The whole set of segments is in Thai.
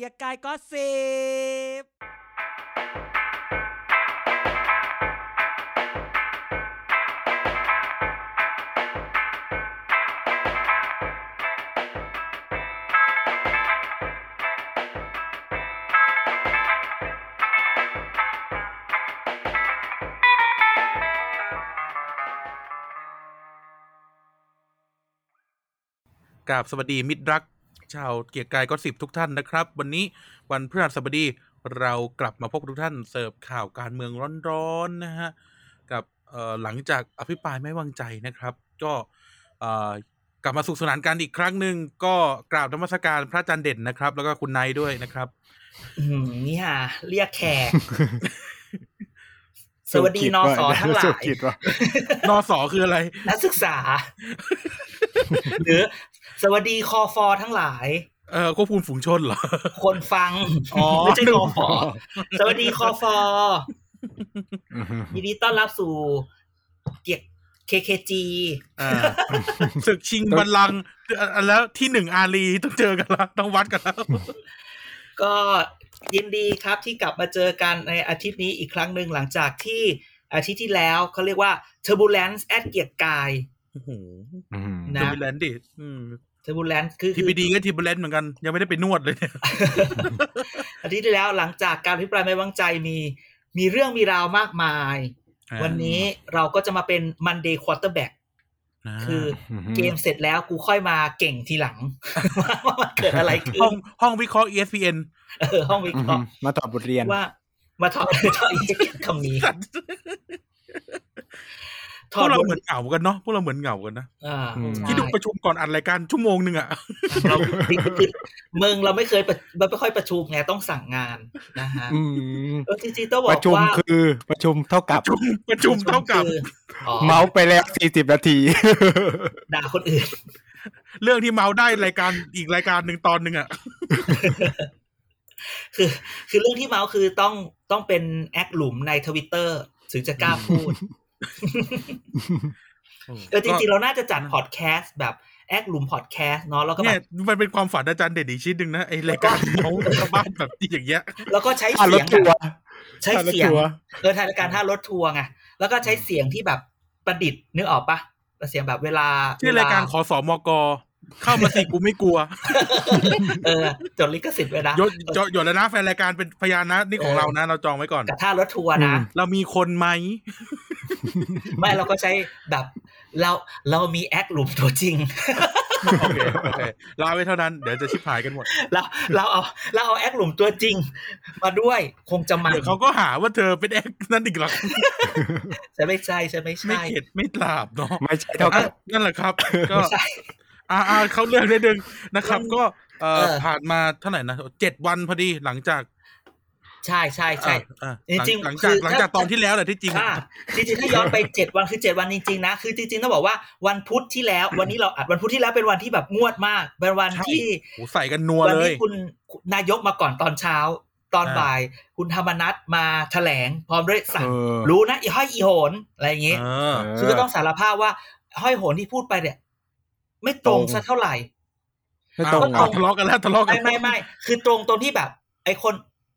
กียร์กายก็สิบกราบสวัสดีมิตรรัก ชาวเกียรติกายก็สิบทุกท่านนะครับ วันนี้วันพฤหัสบดีเรากลับมาพบกับทุกท่านเสิร์ฟข่าวการเมืองร้อนๆนะฮะกับเอ่อหลังจากอภิปรายไม่วางใจนะครับ ก็เอ่อกลับมาสุขสนานกันอีกครั้งหนึ่งก็กราบนมัสการพระอาจารย์เด่นนะครับ แล้วก็คุณนายด้วยนะครับอืมนี่ฮะเรียกแขกสวัสดีนอสอทั้งหลาสุยกิจวะนอสอคืออะไร นักศึกษา หรือ สวัสดีคอฟอทั้งหลาย เอ่อควบคุมฝูงชนเหรอ คนฟัง อ๋อ ไม่ใช่คอฟอสวัสดีคอฟออือฮึยินดีต้อนรับสู่เกียรติ KKG อ่าศึกชิงบัลลังก์อะแล้วที่หนึ่งอารีต้องเจอกันแล้ว ต้องวัดกันแล้ว ก็ยินดีครับที่กลับมาเจอกันในอาทิตย์นี้อีกครั้งหนึ่งหลังจากที่อาทิตย์ที่แล้วเขาเรียกว่า Turbulence at เกียรติกายโอ้โหอืมนะ ทีบีแลนด์ดิอืม Turbulence คือทีบีดีก็ทีบีแลนด์เหมือนกัน ยังไม่ได้ไปนวดเลยเนี่ยอาทิตย์ที่แล้วหลังจากการพิปรายไม่ไว้วางใจมี มีเรื่องมีราวมากมาย วันนี้เราก็จะมาเป็น Monday Quarterback าคือเกมเสร็จแล้วกูค่อยมาเก่งทีหลัง ว่ามันเกิดอะไรขึ้ห้อนงห้องวิเคราะห์ ESPN เออห้องวิอืเคอฮึราะห์มาตอบบทเรียนว่า มาถอดถอดอีกคำนี้ถ พอวดกเราบทเหมือนเหงากันเนาะพวกเราเหมือนเหงากันนะอ่าอืมที่ดูประชุมก่อนอัดรายการชั่วโมงหนึ่งอะเราคือมึงเราไม่เคยประไม่ค่อยประชุมไงต้องสั่งงานนะฮะอืมเออจริงๆต้องบอปกระชุมว่าคือประชุมเท่าปกับระชุมประชุมเท่ากับคืออ๋อเมาส์ไปแล้วสี่สิบนาทีด่าคนอื่น เรื่องที่เมาได้รายการอีกรายการหนึ่งตอนหนึ่งอะคือ คือเรื่องที่เมาส์คือต้องต้องเป็นแอคหลุมในทวิตเตอร์ถึงจะกล้าพูด เออจริงๆ เราน่าจะจัดพอดแคสต์แบบแอคหลุมพอดแคสต์เนาะแล้วก็แบเนี่ยบมันเป็นความฝันอาจารย์เด่นอีกชิ้นหนึ่งนะไอรายการเมาชาวบ้านแบบอย่างเงี้ย แล้วก็ใช้อ่ารเสีถยงทัวแบบร์ใช้อ่ารถเสียงทัวร์เออทายรายการท่ารถทัวร์ไงแล้วก็ใช้เสียงที่แบบประดิษฐ์นึกออกปะเสียงแบบเวลาชื่อรายการขอสอมก เข้ามาสิกูไม่กลัว เออจดลิขสิทธิ์ไว้นะยศยศยศแล้วนะแฟนรายการเป็นพยานนะนี่ของเรานะ เราจองไว้ก่อนกับท่ารถทัวร์นะ เรามีคนไหม ไม่เราก็ใช้แบบเราเรามีแอคหลุมตัวจริงโอเคโอเคลาไว้เท่านั้น เดี๋ยวจะชิบหายกันหมดเราเราเอาเราเอาแอคหลุมตัวจริง มาด้วยคงจะมันเดี๋ยวเขาก็หาว่าเธอเป็นแอคนั่นอีกหรอกใช่ไม่ใช่ใช่ไม่ไม่ใช่เข็ดไม่ตราบเนาะไม่ใช่เท่ากับนั่นแหละครับ ก็ไม่ใช่ อ่าอ่าเขาเรื่องนิดนึงนะครับ ก็เอ่อเออผ่านมาเท่าไหร่นะเจ็ดวันพอดีหลังจากใช่ใช่ใช่อ่าจริงๆหลังจากคือหลังจากตอนที่แล้วแหละที่จริงค่ะจริงๆถ้าย้อนไปเจ็ดวันคือเจ็ดวันจริงๆนะคือจริงๆต้องบอกว่าวันพุธที่แล้ว วันนี้เราอัดวันพุธที่แล้วเป็นวันที่แบบงวดมากเป็นวันใช่ที่โหใส่กันนัววัเลนี้ยคุณนายกมาก่อนตอนเช้า ตอนอ่าบ่าย คุณธรรมนัฐมาแถลงพร้อมด้วยสั่งเออรู้นะอีห้อยอีโหนอะไรอย่างงี้เออเออคือก็ต้องสารภาพว่าห้อยโหนที่พูดไปเนี่ย ไม่ตรงตรงสักเท่าไหร่ไม่ตรงเอาเอาทะเลาะกันแล้วทะเลาะกัไม่ไม่ไม่คือตรงตรงที่แบบ ไอคน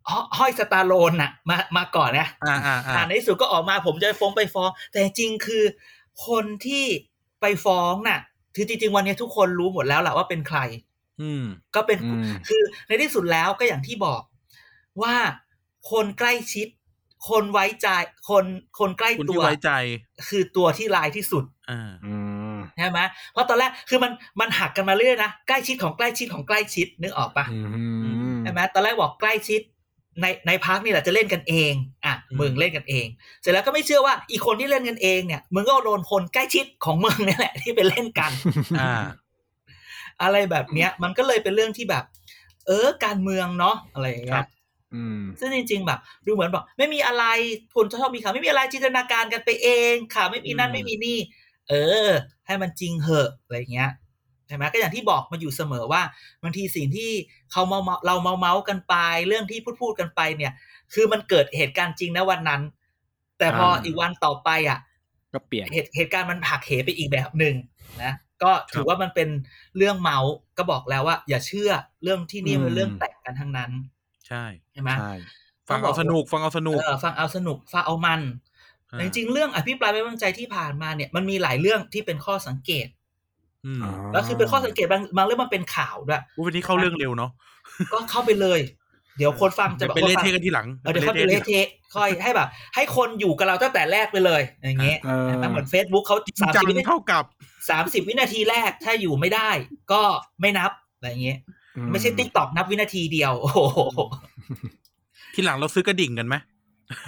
ห้ห้อยสตาร์โลนน่ะมามาก่อนนะอ่าอ่าอ่าอ่าในที่สุดก็ออกมาผมจะไปฟ้องไปฟ้อง แต่จริงๆคือคนที่ไปฟ้องน่ะคือจริงๆวันนี้ทุกคนรู้หมดแล้วแหละว่าเป็นใคร อืม ก็เป็นอืมคือในที่สุดแล้วก็อย่างที่บอกว่าคนใกล้ชิด คนไว้ใจ คนคนใกล้คุณตัที่วไว้ใจคือตัวที่ลายที่สุดอ่าอืม ใช่ไหมเพราะตอนแรกคือมันมันหักกันมาเรื่อยนะใกล้ชิดของใกล้ชิดของใกล้ชิดนึกออกปะอืมใช่ไหมตอนแรกบอกใกล้ชิดในในพักนี่แหละจะเล่นกันเองอะมึงเล่นกันเอง เสร็จแล้วก็ไม่เชื่อว่าอีกคนที่เล่นกันเองเนี่ยมึงก็โดนคนใกล้ชิดของมึงนี่แหละ ที่ไปเล่นกันอ่าอะไรแบบเนี้ย มันก็เลยเป็นเรื่องที่แบบ เออการเมืองเนาะอะไรอย่างเงี้ครัยบอืมซึ่งจริง ๆ แบบ ดูเหมือนบอกไม่มีอะไรคนชอบมีข่าวไม่มีอะไรจินตนาการกันไปเองข่าวไม่มีนั่นไม่มีนี่ เออ ให้มันจริงเหอะอะไรอย่างเงี้ยใช่ไหมก็อย่างที่บอกมาอยู่เสมอว่าบางทีสิ่งที่เขาเมาๆเราเมาเมาๆกันไป เรื่องที่พูดพูดๆกันไปเนี่ย คือมันเกิดเหตุการณ์จริงนะวันนั้น แต่พออ่าอีกวันต่อไปอะ ก็เปลี่ยนเหตุเหตุการณ์มันหักเหไปอีกแบบหนึ่งนะก็ถือว่ามันเป็นเรื่องเมาส์ก็บอกแล้วว่า อย่าเชื่อเรื่องที่นี่อืมเป็นเรื่องแต่งกันทั้งนั้น ใช่ใช่ไหมใช่ฟังเอาสนุก ฟังเอาสนุกเออฟังเอาสนุกฟังเอามันอ่า แต่จริงๆเรื่องอภิปรายไม่ไว้วางใจที่ผ่านมาเนี่ยมันมีหลายเรื่องที่เป็นข้อสังเกตอืมแล้วคือเป็นข้อสังเกตบางบางเรื่องมันเป็นข่าวด้วยวันนี้เข้าเรื่องเร็วเนาะก็เข้าไปเลย เดี๋ยวคนฟังจะจะแบบไปคนเละฟังเทะกันทีหลังเออเดี๋ยวเขาไปเละเทะค่อยให้แบบ ให้คนอยู่กับเราตั้งแต่แรกไปเลย อย่างเงี้ยเออเห็นไหมเหมือน Facebook เขาจริงสามจัสิงบวินาทีเท่ากับสามสิบวินาทีแรกถ้าอยู่ไม่ได้ ก็ไม่นับอะไรอย่างเงี้ยไม่ใช่ TikTok นับวินาทีเดียว โอ้โหทีหลังเราซื้อกระดิ่งกันไหม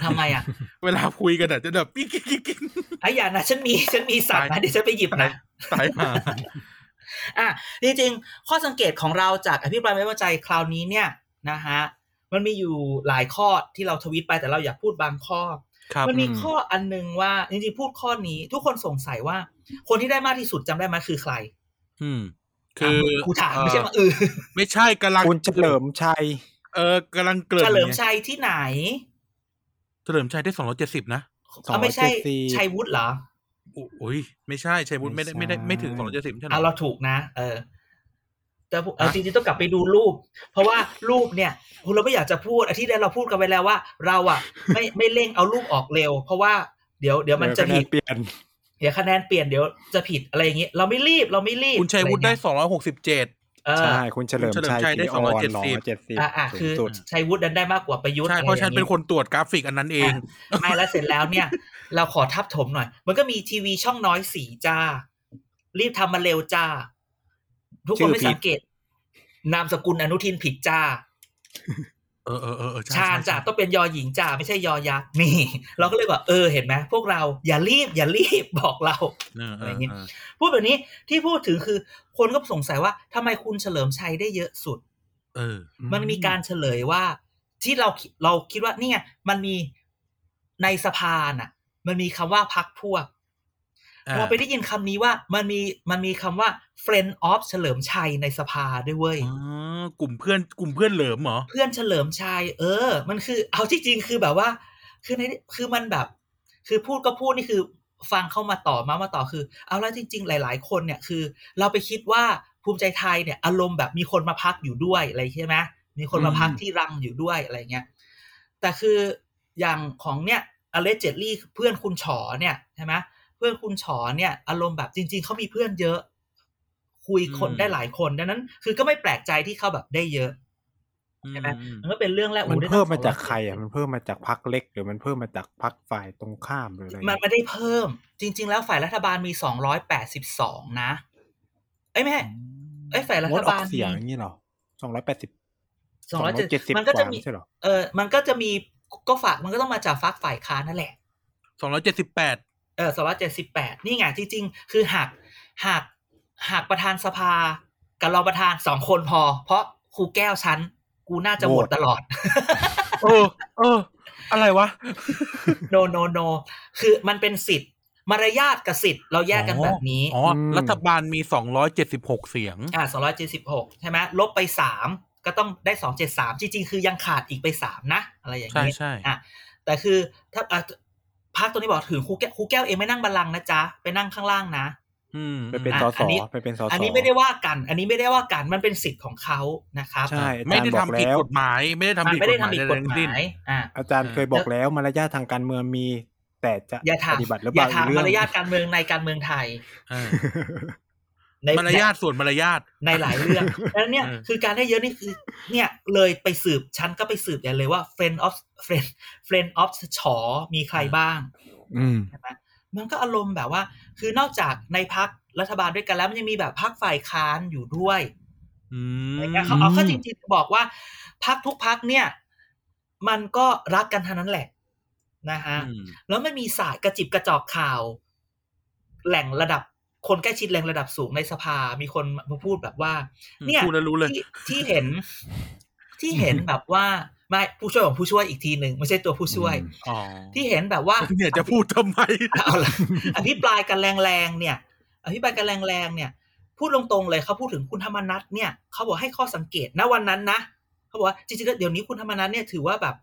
ทำไมอะ เวลาคุยกันอะจะแบบปิ๊กกิ๊กกิ๊กกิ๊กไอ้อย่านะฉันมีฉันมีสัตว์นะเดี๋ยวฉันไปหยิบนะตายห่าอะจริงๆ ข้อสังเกตของเราจากอภิปรายไม่ไว้วางใจคราวนี้เนี่ยนะฮะมันมีอยู่หลายข้อที่เราทวีตไปแต่เราอยากพูดบางข้อครับมันมีข้ออันหนึงว่าจริงๆพูดข้อนี้ ทุกคนสงสัยว่า คนที่ได้มากที่สุดจำได้ไหมคือใคร อืม คือครูถามเอ่อไม่ใช่มาเออไม่ใช่กำลังคุณเฉลิมชัย เออกำลังเกริดเฉลิมไงชัยที่ไหน เฉลิมชัยได้สองร้อยเจ็ดสิบนะเอาไม่ใช่270ชัยวุฒิเหรอโอ้โอ้ยไม่ใช่ชัยวุฒิไม่ได้ไม่ได้ไม่ถึงสองร้อยเจ็ดสิบใช่ไหมอะเราถูกนะ เออแต่ผมเอาฮะจริงๆต้องกลับไปดูรูป เพราะว่ารูปเนี่ยเราไม่อยากจะพูดอาทิตย์แรกเราพูดกันไปแล้วว่า เราอะ ไม่ไม่เร่งเอารูปออกเร็ว เพราะว่าเดี๋ยวเดี๋ยวมันจะผิดเปลี่ยนเดี๋ยวคะแนนเปลี่ยนเดี๋ยวจะผิดอะไรอย่างเงี้ยเราไม่รีบเราไม่รีบคุณชัยวุฒิได้สองร้อยหกสิบเจ็ดเออ ใช่ คุณเฉลิมคุณเฉลิมชัชัยยได้กิติ270ร้อยเจ็ดสิบอะอะคือสุดชัยวุฒิดันได้มากกว่าประยุทธ์ใช่อไเพราะฉันอย่งงี้เป็นคนตรวจกราฟิกอันนั้นเองไม่แล้วเสร็จแล้วเนี่ย เราขอทับถมหน่อย มันก็มีทีวีช่องน้อยสีจ้า รีบทำมาเร็วจ้า ทุกคนไม่สังเกต นามสกุลอนุทินผิดจ้า เออเออเออเออใช่ชาญใช่จ้าต้องเป็นยอหญิงจ้าไม่ใช่ยอยักษ์นี่ เราก็เลยว่าเออเห็นไหมพวกเราอย่ารีบอย่ารีบบอกเราเออเออะไรอเงี้ยเออพูดแบบนี้ที่พูดถึงคือ คนก็สงสัยว่าทำไมคุณเฉลิมชัยได้เยอะสุด เออ มันมีการเฉลยว่า ที่เราเราคิดว่านี่ไงมันมีในสภาน่ะ มันมีคำว่าพักพวกอ่า เราไปได้ยินคำนี้ว่ามันมีมันมีคำว่า friend of เฉลิมชัยในสภาด้วยเว้ยอ๋อกลุ่มเพื่อนกลุ่มเพื่อนเหลิมเหรอ เพื่อนเฉลิมชัยเออ มันคือ เอาที่จริงคือแบบว่า คือในคือมันแบบ คือพูดก็พูดนี่คือ ฟังเข้ามาต่อมามาต่อคือ เอาแล้วจริง ๆ หลาย ๆ คนเนี่ยคือ เราไปคิดว่าภูมิใจไทยเนี่ย อารมณ์แบบมีคนมาพักอยู่ด้วยอะไรใช่ไหมมีคนมาพักที่รังอยู่ด้วยอะไรเงี้ยแต่คืออย่างของเนี่ยอเลเจตลี่เพื่อนคุณฉอเนี่ยใช่ไหมเพื่อนคุณฉอเนี่ย อารมณ์แบบจริง ๆเขามีเพื่อนเยอะ คุยคนอืมได้หลายคนดังนั้น คือก็ไม่แปลกใจที่เขาแบบได้เยอะใช่ไหมอืมมันก็เป็นเรื่องแรกมันโอ้ได้เพิ่มตั้งมาจาก200ใครอะมันเพิ่มมาจากพักเล็ก หรือมันเพิ่มมาจากพักฝ่ายตรงข้ามหรืออะไรมันไม่ได้เพิ่ม จริง ๆ แล้วฝ่ายรัฐบาลมีสองร้อยแปดสิบสองนะเอ้ยไม่ใช่เอ้ยฝ่ายรัฐงดออบากลเสียงมีอย่างนี้เหรอสองร้อยแปดสิบสองร้อยเจ็ดสิบมันก็จะมีใช่เหรอเออมันก็จะมีก็ฝากมันก็ต้องมาจากฝักฝ่ายค้านนั่นแหละสองร้อยเจ็ดสิบแปด เออสองร้อยเจ็ดสิบแปดนี่ไงจริง ๆ คือหักหักหักประธานสภากับรองประธานสองคนพอ เพราะครูแก้วชั้น กูน่าจะโหวตตลอด เออ เออ อะไรวะ โนโนโน คือมันเป็นสิทธิ์ มารยาทกับสิทธิ์เราแยกกันแบบนี้ อ๋อ รัฐบาลมีสองร้อยเจ็ดสิบหกเสียง อ่าสองร้อยเจ็ดสิบหกใช่ไหมลบไปสามก็ต้องได้สองเจ็ดสามจริง ๆ คือยังขาดอีกไปสามนะ อะไรอย่างใช่นี้ใช่อะแต่คือถ้า อะพักตัวนี้บอกถึงครูแก้วครูแก้วเองไม่นั่งบัลลังก์นะจ๊ะไปนั่งข้างล่างนะอืมไปเป็นอะสอัสนนี้ไปเป็นสสอันนี้ไม่ได้ว่ากัน อันนี้ไม่ได้ว่ากันมันเป็นสิทธิ์ของเขานะครับใช่อาไม่จารได้ย์บอกทำผิดแล้วกฎหมาย ไม่ได้ทำอะผิดไม่กได้ฎหมายทำผิดใดกฎๆทั้หงสิ้นมายอ่าอาจารย์เคยบอกแล้วมารยาททางการเมืองมี แต่จะอย่าถามปฏิบัติหรือเปอย่าล่าถามอีกเรื่องมารยาทการเมืองในการเมืองไทยเออ ในมารยาทส่วนมารยาทในหลายเรื่องดังนั้นเนี่ยเออคือการได้เยอะนี่คือเนี่ยเลยไปสืบฉันก็ไปสืบใหญ่เลยว่า friend of friend friend of ฉอมีใครบ้าง อืมใช่ไหมมันก็อารมณ์แบบว่า คือนอกจากในพักรัฐบาลด้วยกันแล้วมันยังมีแบบพักฝ่ายค้านอยู่ด้วยอืมอะไรเงี้ยเขาเอาเข้าจริงๆบอกว่าพักทุกพักเนี่ย มันก็รักกันทั้งนั้นแหละนะฮะอืมแล้วมันมีสายกระจิบกระจอกข่าว แหล่งระดับ คนใกล้ชิดแหล่งระดับสูงในสภา มีคนมาพูดแบบว่า เนี่ยพูดแล้วรู้เลยที่ที่เห็นที่เห็นแบบว่าไม่ผู้ช่วยของผู้ช่วยอีกทีหนึ่งไม่ใช่ตัวผู้ช่วยอืมอ๋อที่เห็นแบบว่าเนี่ยจะพูดทำไมเอาละอภิปรายกันแรงๆเนี่ย อภิปรายกันแรงๆเนี่ย พูดตรงๆเลยเขาพูดถึงคุณธรรมนัทเนี่ยเขาบอกให้ข้อสังเกตณวันนั้นนะเขาบอกว่าจริงๆแล้วเดี๋ยวนี้คุณธรรมนัทเนี่ยถือว่าแบบ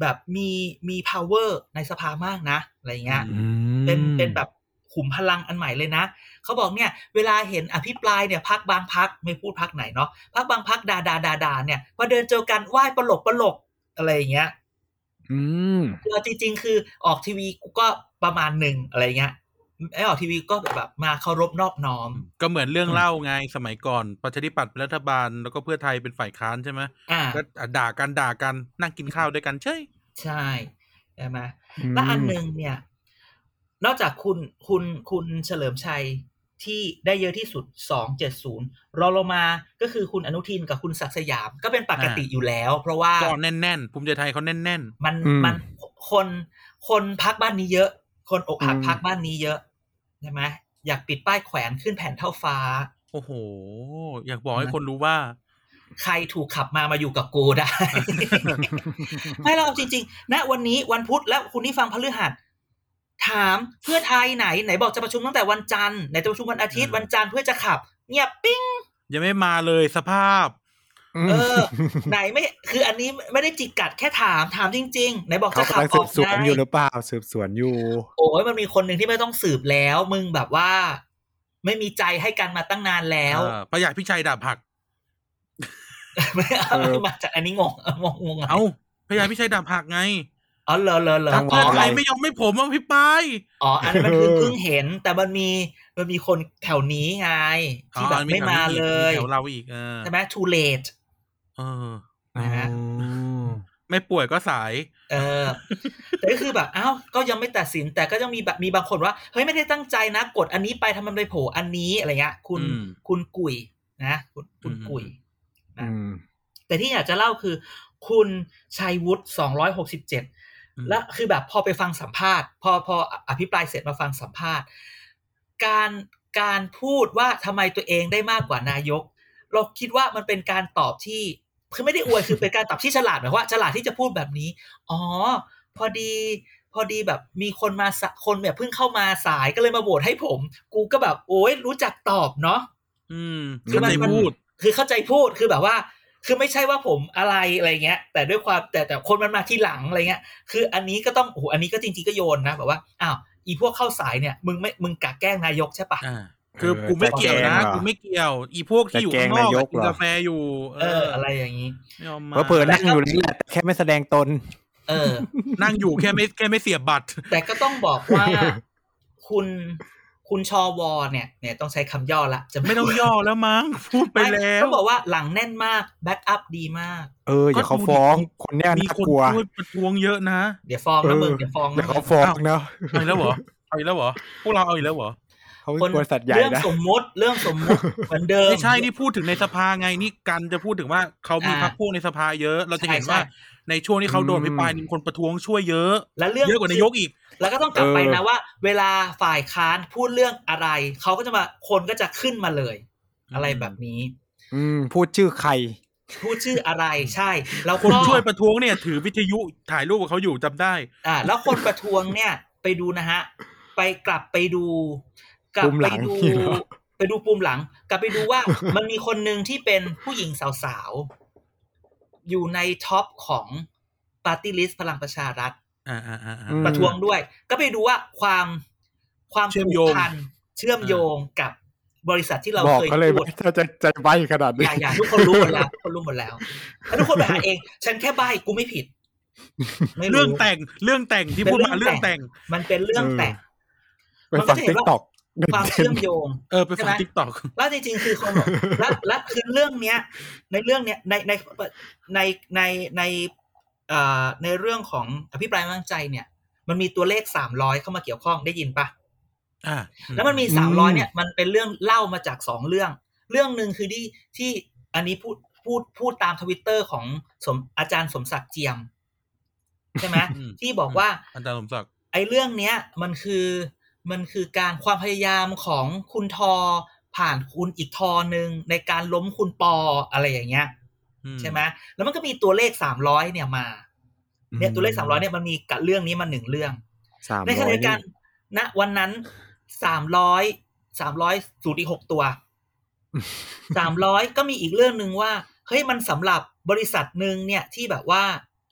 แบบมีมี power ในสภามากนะอะไรอย่างเงี้ยอืมเป็นเป็นแบบ ขุมพลังอันใหม่เลยนะเขาบอกเนี่ยเวลาเห็นอภิปรายเนี่ยพักบางพักไม่พูดพักไหนเนาะพักบางพักด่าด่าด่าด่าเนี่ยพอเดินเจอกันไหว้ปลกปลกอะไรอย่างเงี้ยอืมคือจริงๆ คือออกทีวีกูก็ประมาณหนึ่งอะไรเงี้ยไอออกทีวีก็แบบมาเคารพนอบน้อม ก็เหมือนเรื่องเล่าไงสมัยก่อนประชาธิปัตย์เป็นรัฐบาลแล้วก็เพื่อไทยเป็นฝ่ายค้านใช่ไหมอ่าก็ด่ากันด่ากันนั่งกินข้าวด้วยกันเฉยใช่ใช่ไหมและอันหนึ่งเนี่ย นอกจากคุณคุณคุณเฉลิมชัยที่ได้เยอะที่สุดสองเจ็ดศูนย์รองลงมาก็คือคุณอนุทินกับคุณศักดิ์สยาม ก็เป็นปกติอยู่แล้ว เพราะว่าก็แน่นๆภูมิใจไทยเขาแน่นมันอืมมันคนคนพักบ้านนี้เยอะ คนอกหักอืมพักบ้านนี้เยอะใช่ไหมอยากปิดป้ายแขวนขึ้นแผ่นเท่าฟ้าๆโอ้โห อยากบอกให้คนรู้ว่า ใครถูกขับมามาอยู่กับกูได้ ไม่เราจริงๆณวันนี้วันพุธแล้วคุณนี่ฟังพฤหัส ถามเพื่อไทยไหนไหนบอกจะประชุมตั้งแต่วันจันทร์ไหนจะประชุมวันอาทิตย์อืมวันจันทร์เพื่อจะขับเงียบปิ้งยังไม่มาเลยสภาพ เออ ไหนไม่ คืออันนี้ไม่ได้จิกกัดแค่ถามถามจริง ๆ ไหนบอกเขาจะขับกำลังอสือบกสวนไงอยู่หรือเปล่าสืบสวนอยู่ โอ้ยมันมีคนหนึ่งที่ไม่ต้องสืบแล้ว มึงแบบว่า ไม่มีใจให้กันมาตั้งนานแล้วเออประหยัดพี่ชัยดาบผักไม่เอาเออมาจากอันนี้งงงงงงเอ้าพยายพี่ชัยดาบผักไง อ๋อเหรอเหรอเหรอทางเพื่ออ๋อไทยไม่ยอมไม่ผมว่าพี่ปายอ๋ออันนั้นมันเพิ่งเพิ่งเห็น แต่มันมีมันมีคนแถวนี้ไงที่แบบไม่มาเลยแถวเราอีกเออใช่ไหม too late เออนะฮะอืมไม่ป่วยก็สาย เออ แต่ก็คือแบบอ้าวก็ยังไม่ตัดสิน แต่ก็ยังมีแบบมีบางคนว่า เฮ้ยไม่ได้ตั้งใจนะ กดอันนี้ไปทำไมไปโผล่อันนี้อะไรเงี้ย คุณอืมคุณกุยนะ คุณคุณอืมกุยอืมแต่ที่อยากจะเล่าคือ คุณชัยวุฒิสองร้อยหกสิบเจ็ดอืม และคือแบบพอไปฟังสัมภาษณ์ พอพออภิปรายเสร็จมาฟังสัมภาษณ์ การการพูดว่าทำไมตัวเองได้มากกว่านายก เราคิดว่ามันเป็นการตอบที่คือไม่ได้อวยคือเป็นการตอบที่ฉลาดหมายความว่าฉลาดที่จะพูดแบบนี้ อ๋อ พอดีพอดีแบบมีคนมาสะคนแบบเพิ่งเข้ามาสายก็เลยมาโหวตให้ผม กูก็แบบ โอ้ยรู้จักตอบเนาะอืมคือเข้ามันใจมันพูด คือเข้าใจพูดคือแบบว่า คือไม่ใช่ว่าผมอะไรอะไรเงี้ย แต่ด้วยความแต่แต่คนมันมาที่หลังอะไรเงี้ย คืออันนี้ก็ต้องโอ้โหอันนี้ก็จริงๆก็โยนนะแบบว่าอ้าวอีพวกเข้าสายเนี่ยมึงไม่มึงกะแกล้งนายกใช่ปะอ่าคือเออกูไม่เกี่ยวนะจะแกล้งเหรอกูไม่เกี่ยว อีพวกที่อยู่ข้างนอกจะแกล้งนายอะกกินเหรอกาแฟอยู่ เออ อะไรอย่างนี้ไม่ยอมมาเพราะเผื่อนั่งอยู่นี่แหละแต่แค่ไม่แสดงตน เออ นั่งอยู่แค่ไม่แค่ไม่เสียบบัตร แต่ก็ต้องบอกว่าคุณ คุณชอวอเนี่ยเนี่ยต้องใช้คำย่อละจะไม่ต้องย่อแล้วมั้งพูดไปแล้วต้องบอกว่าหลังแน่นมาก backup ดีมากเอออย่าเขาฟ้องคนเนี้ยมีน่าคนกลัวช่วยประท้วงเยอะนะ เดี๋ยวฟ้องเอนะอมึงเดี๋ยวฟ้องอย่านะเขาฟ้องเนาะเอาอีกแล้วเหรอเอาอีกแล้วเหรอพวกเราเอาอีกแล้วเหรอเขาเป็นคนบริษัทใหญ่เรื่องนะสมมติเรื่องสมมติเหมือนเดิมไม่ใช่นี่พูดถึงในสภาไงนี่กันจะพูดถึงว่าเขามีอ่าพรรคพวกในสภาเยอะ เราจะเห็นใช่ว่า ใช่ในช่วงที่เขาโดนอืมอภิปรายมีคนประท้วงช่วยเยอะ และเรื่องเยอะกว่านายกอีก แล้วก็ต้องกลับไปเออนะว่า เวลาฝ่ายค้านพูดเรื่องอะไรเขาก็จะมาคนก็จะขึ้นมาเลย อะไรแบบนี้ อืมพูดชื่อใคร พูดชื่ออะไรใช่ แล้วคนก็ช่วยประท้วงเนี่ย ถือวิทยุถ่ายรูปกับเขาอยู่จำได้ อ่า แล้วคนประท้วงเนี่ย ไปดูนะฮะ ไปกลับไปดู กลับปุ่มหไปลังดูนี่เหรอไปดูปุ่มหลัง กลับไปดูว่ามันมีคนหนึ่งที่เป็นผู้หญิงสาวๆ อยู่ในท็อปของปาร์ตี้ลิสต์พลังประชารัฐอ่าอ่าอ่าอ่าอืมประท้วงด้วย ก็ไปดูว่าความความเชื่อมผูโยกงพันเชื่อมโยงกับบริษัทที่เราบอกเคยเขาเลยพูดว่าถ้าจะใจใบขนาดอนี้ย่าอย่าทุกคนรู้หมดแล้วทุกคนรู้หมดแล้วแล้วทุกคนไปหาเอง ฉันแค่ใบกูไม่ผิดไม่รู้เรื่องแต่งเรื่องแต่งที่พูดมาเป็นเรื่เรื่อองงแต่แต่งงมันเป็นเรื่องแต่งไปฟังมันก็จะเห็ติ๊นกว่าต็อก ความเชื่อมโยงเออไปฟังใช่ไหมทิกตอกแล้วจริงๆคือคนบอกแล้วแล้วคือเรื่องเนี้ย ในเรื่องเนี้ยในในในในในเอ่อในเรื่องของอภิปรายไม่ไว้วางใจเนี่ย มันมีตัวเลขสามร้อยเข้ามาเกี่ยวข้องได้ยินปะอ่าแล้วมันมีอืมสามร้อยเนี่ย มันเป็นเรื่องเล่ามาจากสองเรื่อง เรื่องหนึ่งคือที่ที่อันนี้พูดพูดพูดตามทวิตเตอร์ของสมอาจารย์สมศักดิ์เจียม ใช่ไหมอืมที่บอกว่าอาจารย์สมศักดิ์ไอ้เรื่องเนี้ย มันคือ มันคือการความพยายามของคุณทอ ผ่านคุณอีกทอหนึ่งในการล้มคุณปออะไรอย่างเงี้ยอืใช่ไหมแล้วมันก็มีตัวเลขสามร้อยเนี่ยมา เนี่ยตัวเลขสามร้อยเนี่ยมันมีกับเรื่องนี้มาหนึ่งเรื่องสามในขร้ณะอยเดียวกันณวันนั้นสามร้อยสามร้อยสูตรอีกหกตัวสามร้อยก็มีอีกเรื่องหนึ่งว่าเฮ้ยมันสำหรับบริษัทหนึ่งเนี่ยที่แบบว่า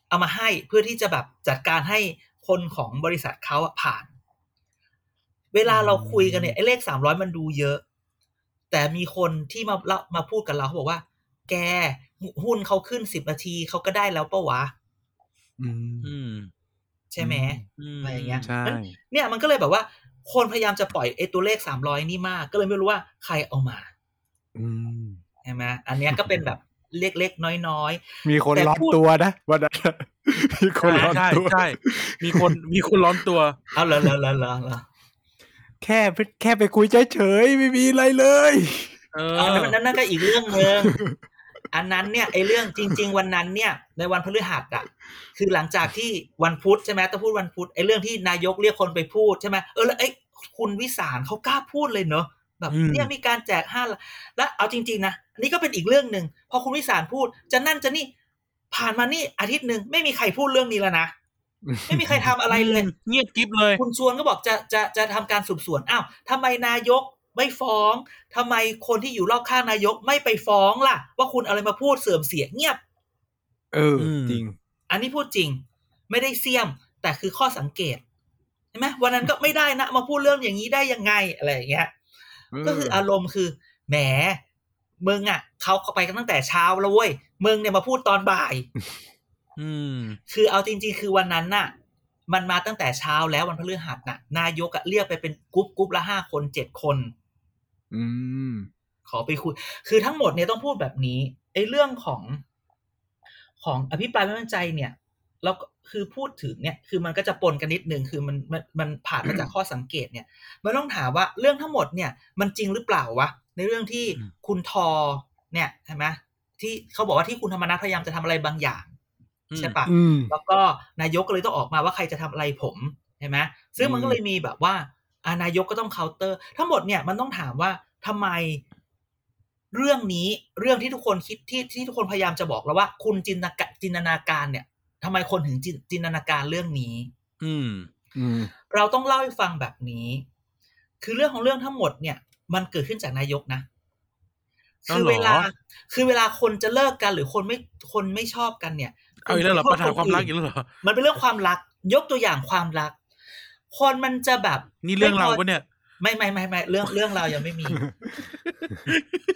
เอามาให้เพื่อที่จะแบบจัดการให้คนของบริษัทเขาอะผ่าน เวลาเราคุยกันเนี่ยไอ้เลขสามร้อยมันดูเยอะ แต่มีคนที่มาเล่ามาพูดกับเราเขาบอกว่า แกหุ้นเขาขึ้นสิบนาทีเขาก็ได้แล้วปะวะ อืมอืมใช่ไหมอืมอะไรอย่างเงี้ยใช่เนี่ยมันก็เลยแบบว่า คนพยายามจะปล่อยไอ้ตัวเลขสามร้อยนี่มาก ก็เลยไม่รู้ว่าใครเอามาอืมใช่ไหมอันเนี้ยก็เป็นแบบเล็กๆน้อยมีคนแต่ร้อนพูดตัวนะวันนั้นมีคนร้อนใช่ตัวใช่มีคนมีคนร้อนตัวๆเอาเลยเลยเลยเลย แค่ไปแค่ไปคุยเฉยๆไม่มีอะไรเลย เออันอนั้นนั่นนั่นก็อีกเรื่องหนึ่งอันนั้นเนี่ยไอ้เรื่องจริง ๆ วันนั้นเนี่ย ในวันพฤหัสอะ คือหลังจากที่วันพุธใช่ไหมต้องพูดวันพุธไอ้เรื่องที่นายกเรียกคนไปพูดใช่ไหมเออแล้วไอ้คุณวิสารเขากล้าพูดเลยเนอะแบบอืมเนี่ยมีการแจกห้าล้านแล้วเอาจริง ๆ นะอันนี้ก็เป็นอีกเรื่องหนึ่งพอคุณวิสารพูดจะนั่นจะนี่ผ่านมานี่อาทิตย์หนึ่งไม่มีใครพูดเรื่องนี้แล้วนะ ไม่มีใครทำอะไรเลย เงียบกริบเลย คุณชวนก็บอกจะจะจะทำการสืบสวนอ้าวทำไมนายกไม่ฟ้องทำไมคนที่อยู่รอบข้างนายกไม่ไปฟ้องล่ะ ว่าคุณเอาอะไรมาพูดเสื่อมเสียเงียบ เอออืมจริง อันนี้พูดจริง ไม่ได้เสี่ยม แต่คือข้อสังเกตใช่ไหมวันนั้นก็ไม่ได้นะ มาพูดเรื่องอย่างนี้ได้ยังไงอะไรอย่างเงี้ยก็คืออารมณ์คือแหมมึงอะเขาเข้าไปกันตั้งแต่เช้าแล้วเว้ยมึงเนี่ยมาพูดตอนบ่าย อืม คือเอาจริง ๆ คือวันนั้นน่ะ มันมาตั้งแต่เช้าแล้ววันพฤหัสน่ะ นายกอะเรียกไปเป็นกรุ๊ปกรุ๊ปละห้าคนเจ็ดคน อืม ขอไปคุย คือทั้งหมดเนี่ยต้องพูดแบบนี้ไอ้เรื่องของของอภิปรายไม่มั่นใจเนี่ยแล้วก็คือพูดถึงเนี่ยคือมันก็จะปนกันนิดนึงคือมันมันมันผ่านมาจากข้อสังเกตเนี่ยมันต้องถามว่าเรื่องทั้งหมดเนี่ย มันจริงหรือเปล่าวะในเรื่องที่อืมคุณทอเนี่ยใช่ไหมที่เขาบอกว่าที่คุณธรรมนัฐพยายามจะทำอะไรบางอย่าง ใช่ปะอืมแล้วก็นายกก็เลยต้องออกมาว่าใครจะทำอะไรผมใช่ไหมซึ่งมันอืมก็เลยมีแบบว่าอานายกก็ต้องเคาน์เตอร์ ทั้งหมดเนี่ยมันต้องถามว่าทำไมเรื่องนี้เรื่องที่ทุกคนคิดที่ที่ทุกคนพยายามจะบอกแล้วว่า คุณจินตนาการจินตนาการเนี่ยทำไมคนถึงจินจินตนาการเรื่องนี้อืมอืมเราต้องเล่าให้ฟังแบบนี้ คือเรื่องของเรื่องทั้งหมดเนี่ย มันเกิดขึ้นจากนายกนะอ๋อคือเหรอเวลา คือเวลาคนจะเลิกกันหรือคนไม่คนไม่ชอบกันเนี่ย เอาอีกแล้วเหรอณปัญหาความรักนอีกแล้วเหรอมันเป็นเรื่องความรัก ยกตัวอย่างความรัก คนมันจะแบบ นี่เรื่องเราไม่พปะเนี่ย ไม่ไม่ไม่ไม่เรื่องเรื่องเรายังไม่มี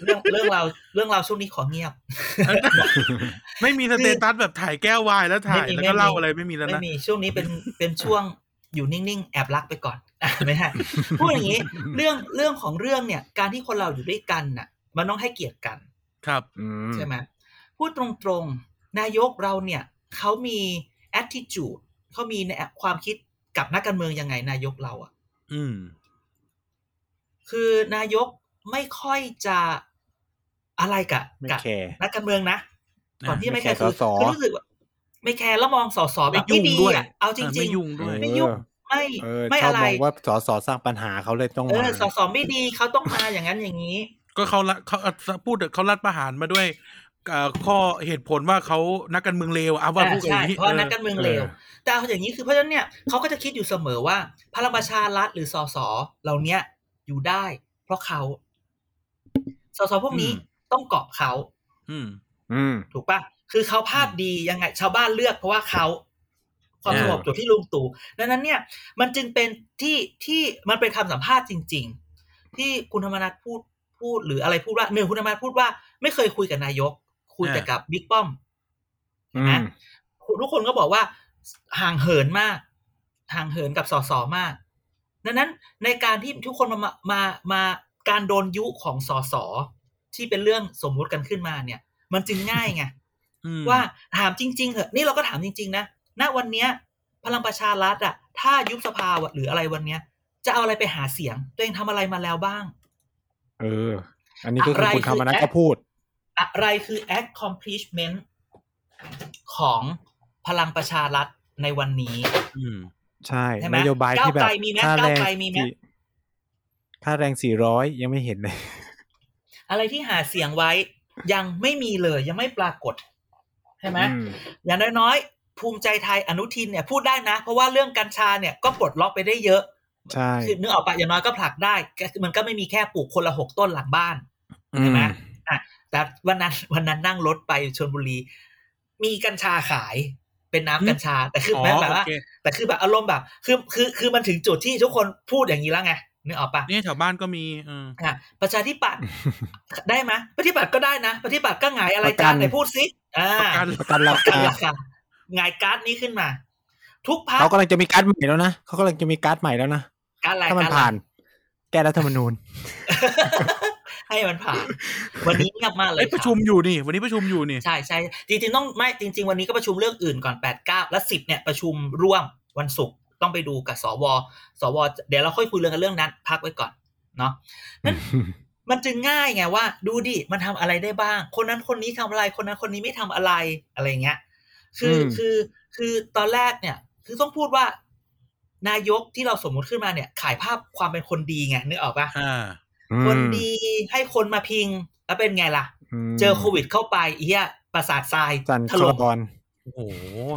เรื่องเรื่องเราเรื่องเราช่วงนี้ขอเงียบ ไม่มีสเตตัสแบบถ่ายแก้ววายแล้วถ่ายไม่มีแล้วก็ไม่มีเล่าอะไรไม่มีแล้วไม่นะมีช่วงนี้เป็นเป็นช่วงอยู่นิ่งๆแอบรักไปก่อนอะไม่ใช่พูดอย่างนี้ เรื่องเรื่องของเรื่องเนี่ย การที่คนเราอยู่ด้วยกันน่ะ มันต้องให้เกียรติกัน ครับอืมใช่ไหมพูดตรงๆ นายกเราเนี่ยเขามี attitude เขามีในความคิดกับนักการเมืองยังไงนายกเราอะ อืม คือนายกไม่ค่อยจะอะไรกับไม่กับแคร์นักการเมืองนะก่อนที่จะไม่แคร์ไม่แคร์คือสสคือรู้สึกว่าไม่แคร์แล้วมองสอสอแบบไม่ยุ่ไม่งดีด้วยอะเอาจเออริไม่งยุ่งด้วยไม่ยุ่งไม่เออไม่ชอบอะไรมองว่าสอสอสร้างปัญหาเขาเลยต้องเอมาอสอสอไม่ดีเขาต้องมาอย่างนั้นอย่างนี้ ก็เขาละเขาพูดเถอะเขารัดประหารมาด้วยเอ่อ ข้อเหตุผลว่าเขานักการเมืองเลวเอาว่าอ่าพูดอย่าใช่งนี้เพราะนักการเมืองเลวเออแต่เอาอย่างนี้คือเพราะฉะนั้นเนี่ยเขาก็จะคิดอยู่เสมอว่าพลังประชารัฐหรือสสเหล่าเนี้ยอยู่ได้ เพราะเขาสสพวกนี้ต้องเกาะเขาอืม อืม ถูกปะคือเขาภาพดียังไง ชาวบ้านเลือกเพราะว่าเขาความสงบอ่าอยู่ที่ลุงตู่ดังนั้นเนี่ย มันจึงเป็นที่ที่มันเป็นคำสัมภาษณ์จริง ๆ ที่คุณธรรมนัฐพูดพูดหรืออะไรพูดว่าหนึ่งคุณธรรมนัฐพูดว่า ไม่เคยคุยกับนายก คุยแต่กับบิ๊กป้อมอืนะมทุกคนก็บอกว่าห่างเหินมาก ห่างเหินกับสสมากดังนั้นในการที่ทุกคนมามามามาการโดนยุของสสที่เป็นเรื่องสมมุติกันขึ้นมาเนี่ย มันจึงง่ายไงอืมว่าถามจริง ๆ เหอะนี่เราก็ถามจริง ๆ นะณวันเนี้ย พลังประชารัฐอะถ้ายุบสภาอะหรืออะไรวันเนี้ย จะเอาอะไรไปหาเสียง ตัวเองทำอะไรมาแล้วบ้าง เออ อันนี้ก็คืออะไรคุณธรรมนัฐคือก็พูด อะไรคือ accomplishment ของพลังประชารัฐในวันนี้ อืม ใช่ใช่ไหมนโยบายที่แบบก้าวไกลมีไหมค่าแรงก้าวไกลมีไหมสี่ค่าแรงสี่ร้อยยังไม่เห็นเลย อะไรที่หาเสียงไว้ยังไม่มีเลยยังไม่ปรากฏ ใช่ไหมอืมอย่างน้อยๆ ภูมิใจไทยอนุทินเนี่ยพูดได้นะ เพราะว่าเรื่องกัญชาเนี่ยก็ปลดล็อกไปได้เยอะใช่คือนึกออกปะอย่างน้อยก็ผลักได้ก็คือมันก็ไม่มีแค่ปลูกคนละหกต้นหลังบ้านอืใช่ไหมม อะแต่วันนั้นวันนั้นนั่งรถไปชลบุรี มีกัญชาขายเป็นน้ำกัญชา แต่คืออ๋อแบบแบบว่าโอเคแต่คือแบบอารมณ์แบบ คือคือคือมันถึงจุดที่ทุกคนพูดอย่างนี้แล้วไงนึกออกปะนี่แถวบ้านก็มีเอออะประชาธิปัตย์ได้ไหมประชาธิปัตย์ก็ได้นะประชาธิปัตย์ก็หงายอะไรประกัการนไหนพูดสิอ่าประกันประกันราประกันคาราคาหงายการ์ดนี้ขึ้นมา ทุกพักเขากำลังจะมีการ์ดใหม่แล้วนะเขากำลังจะมีการ์ดใหม่แล้วนะการอะไรถ้ามันการอะไรผ่าน แก้รัฐธรรมนูญ ให้มันผ่าน วันนี้เงียบมากเลยเอ้ยประชุมคอยู่นี่ วันนี้ประชุมอยู่นี่บใช่ใช่จริงๆต้องไม่จริง ๆ วันนี้ก็ประชุมเรื่องอื่นก่อนแปดเก้าและสิบเนี่ยประชุมร่วมวันศุกร์ต้องไปดูกับสว สว เดี๋ยวเราค่อยคุยเรื่องกันเรื่องนั้น พักไว้ก่อนเนาะนั่นมันจึงง่ายไงว่า ดูดิมันทำอะไรได้บ้าง คนนั้นคนนี้ทำอะไร คนนั้นคนนี้ไม่ทำอะไรอะไรเงี้ย คืออืมคือคือตอนแรกเนี่ย คือต้องพูดว่านายกที่เราสมมุติขึ้นมาเนี่ย ขายภาพความเป็นคนดีไงนึกออกปะอ่า คนดีให้คนมาพิง แล้วเป็นไงล่ะมเจอโควิดเข้าไปอีเหี้ยประสาททรายจันถทรล่มบอลโอ้โห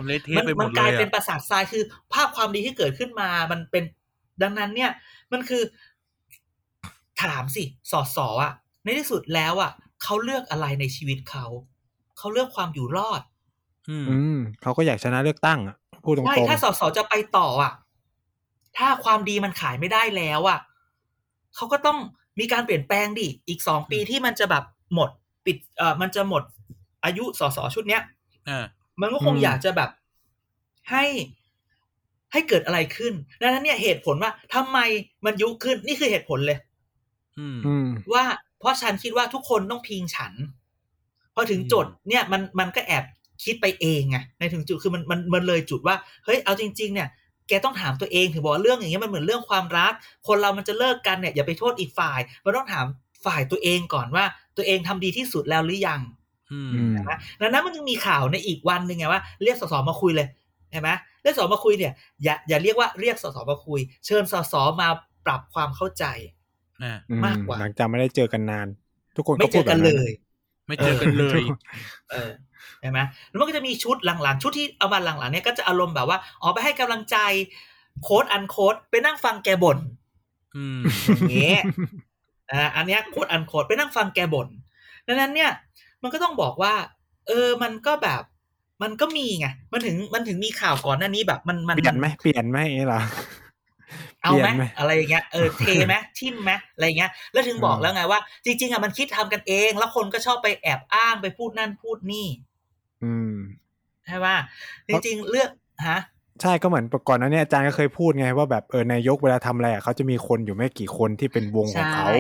เละเทะมันไปหมมัดนเลกลายยเป็นปอะระสาททรายคือ ภาพความดีที่เกิดขึ้นมา มันเป็นดังนั้นเนี่ย มันคือ ถามสิสอสออะ ในที่สุดแล้วอะเขาเลือกอะไรในชีวิตเขาเขาเลือกความอยู่รอด อืมอืมเขาก็อยากชนะเลือกตั้งอะพูดตรงใช่ๆถ้าสสจะไปต่ออะ ถ้าความดีมันขายไม่ได้แล้วอะเขาก็ต้อง มีการเปลี่ยนแปลงดิอีกสองปีที่มันจะแบบหมดปิดเอ่อมันจะหมดอายุสสชุดเนี้ยอ่ามันก็คงอยากจะแบบให้ให้เกิดอะไรขึ้น ดังนั้นเนี่ยเหตุผลว่าทำไมมันยุขึ้นนี่คือเหตุผลเลยอืมอืมว่าเพราะฉันคิดว่าทุกคนต้องพิงฉัน พอถึงอืมจุดเนี่ยมันมันก็แอบคิดไปเองไงในถึงจุดคือมันมันมันเลยจุดว่า เฮ้ยเอาจริง ๆ เนี่ย แกต้องถามตัวเองถึงบอกว่าเรื่องอย่างเงี้ยมันเหมือนเรื่องความรัก คนเรามันจะเลิกกันเนี่ยอย่าไปโทษอีกฝ่ายมันต้องถามฝ่ายตัวเองก่อนว่า ตัวเองทำดีที่สุดแล้วหรือยังอืมอืมนะดังนั้นมันจึงมีข่าวในอีกวันหนึ่งไงว่าเรียกสสมาคุยเลยเห็นไหมเรียกสสมาคุยเนี่ยอย่าอย่าเรียกว่าเรียกสสมาคุย เชิญสสมาปรับความเข้าใจอ่าอืมากกว่าหลังจากไม่ได้เจอกันนาน ทุกคนไม่ก็เจพูอดแบกับนนั้เลนยไม่เจอกันเลย เออ ใช่ไหมแล้วมันก็จะมีชุดหลังๆ ชุดที่เอามาหลังๆเนี่ยก็จะอารมณ์แบบว่าอ๋อไปให้กำลังใจโค้ดอันโค้ดไปนั่งฟังแกบ่นอืมอย่างเงี้ยอ่าอันเนี้ยโค้ดอันโค้ดไปนั่งฟังแกบ่นดังนั้นเนี่ย มันก็ต้องบอกว่า เออมันก็แบบมันก็มีไง มันถึงมันถึงมีข่าวก่อนหน้านี้แบบ มันมันเปลี่ยนไหมเปลี่ยนไหมอย่างเงี้ยเหรอเอาไหมเปลี่ยนไหมอะไรอย่างเงี้ยเออเทไหมทิมไหมอะไรอย่างเงี้ย แล้วถึงบอกอืมแล้วไงว่า จริง ๆอะมันคิดทำกันเอง แล้วคนก็ชอบไปแอบอ้างไปพูดนั่นพูดนี่ อืมใช่ป่ะจริงๆเลือกฮะใช่ก็เหมือนก่อนหนั้านเนี่ยอาจารย์ก็เคยพูดไงว่าแบบเออนายกเวลาทำอะไรอะเขาจะมีคนอยู่ไม่กี่คนที่เป็นวงของเขาใช่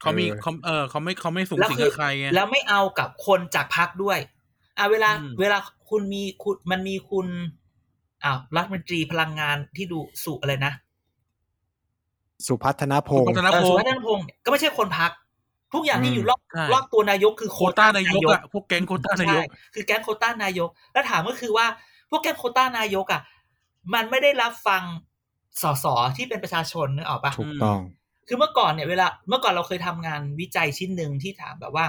เขามีเออเขาเออเขาไม่เขาไม่สูงแล้วสิงคืกับใครไงแล้วไม่เอากับคนจากพักด้วยอะเวลาอืมเวลาคุณมีคุณมันมีคุณอ้าวรัฐมนตรีพลังงานที่ดูสุอะไรนะ สุพัฒนพงพัศ์ฒนเออพสุงวัศ์ฒนพงศ์เนี่ยก็ไม่ใช่คนพัก ทุกอย่างที่อืมอยู่รอบใช่รอบตัวนายกคือโควต้านายกอะพวกแก๊งโควต้านายกใช่คือแก๊งโควต้านายก แล้วถามก็คือว่า พวกแก๊งโควต้านายกอะมันไม่ได้รับฟังสสที่เป็นประชาชนนึกออกปะถูกต้อง คือเมื่อก่อนเนี่ยเวลาเมื่อก่อนเราเคยทำงานวิจัยชิ้นหนึ่งที่ถามแบบว่า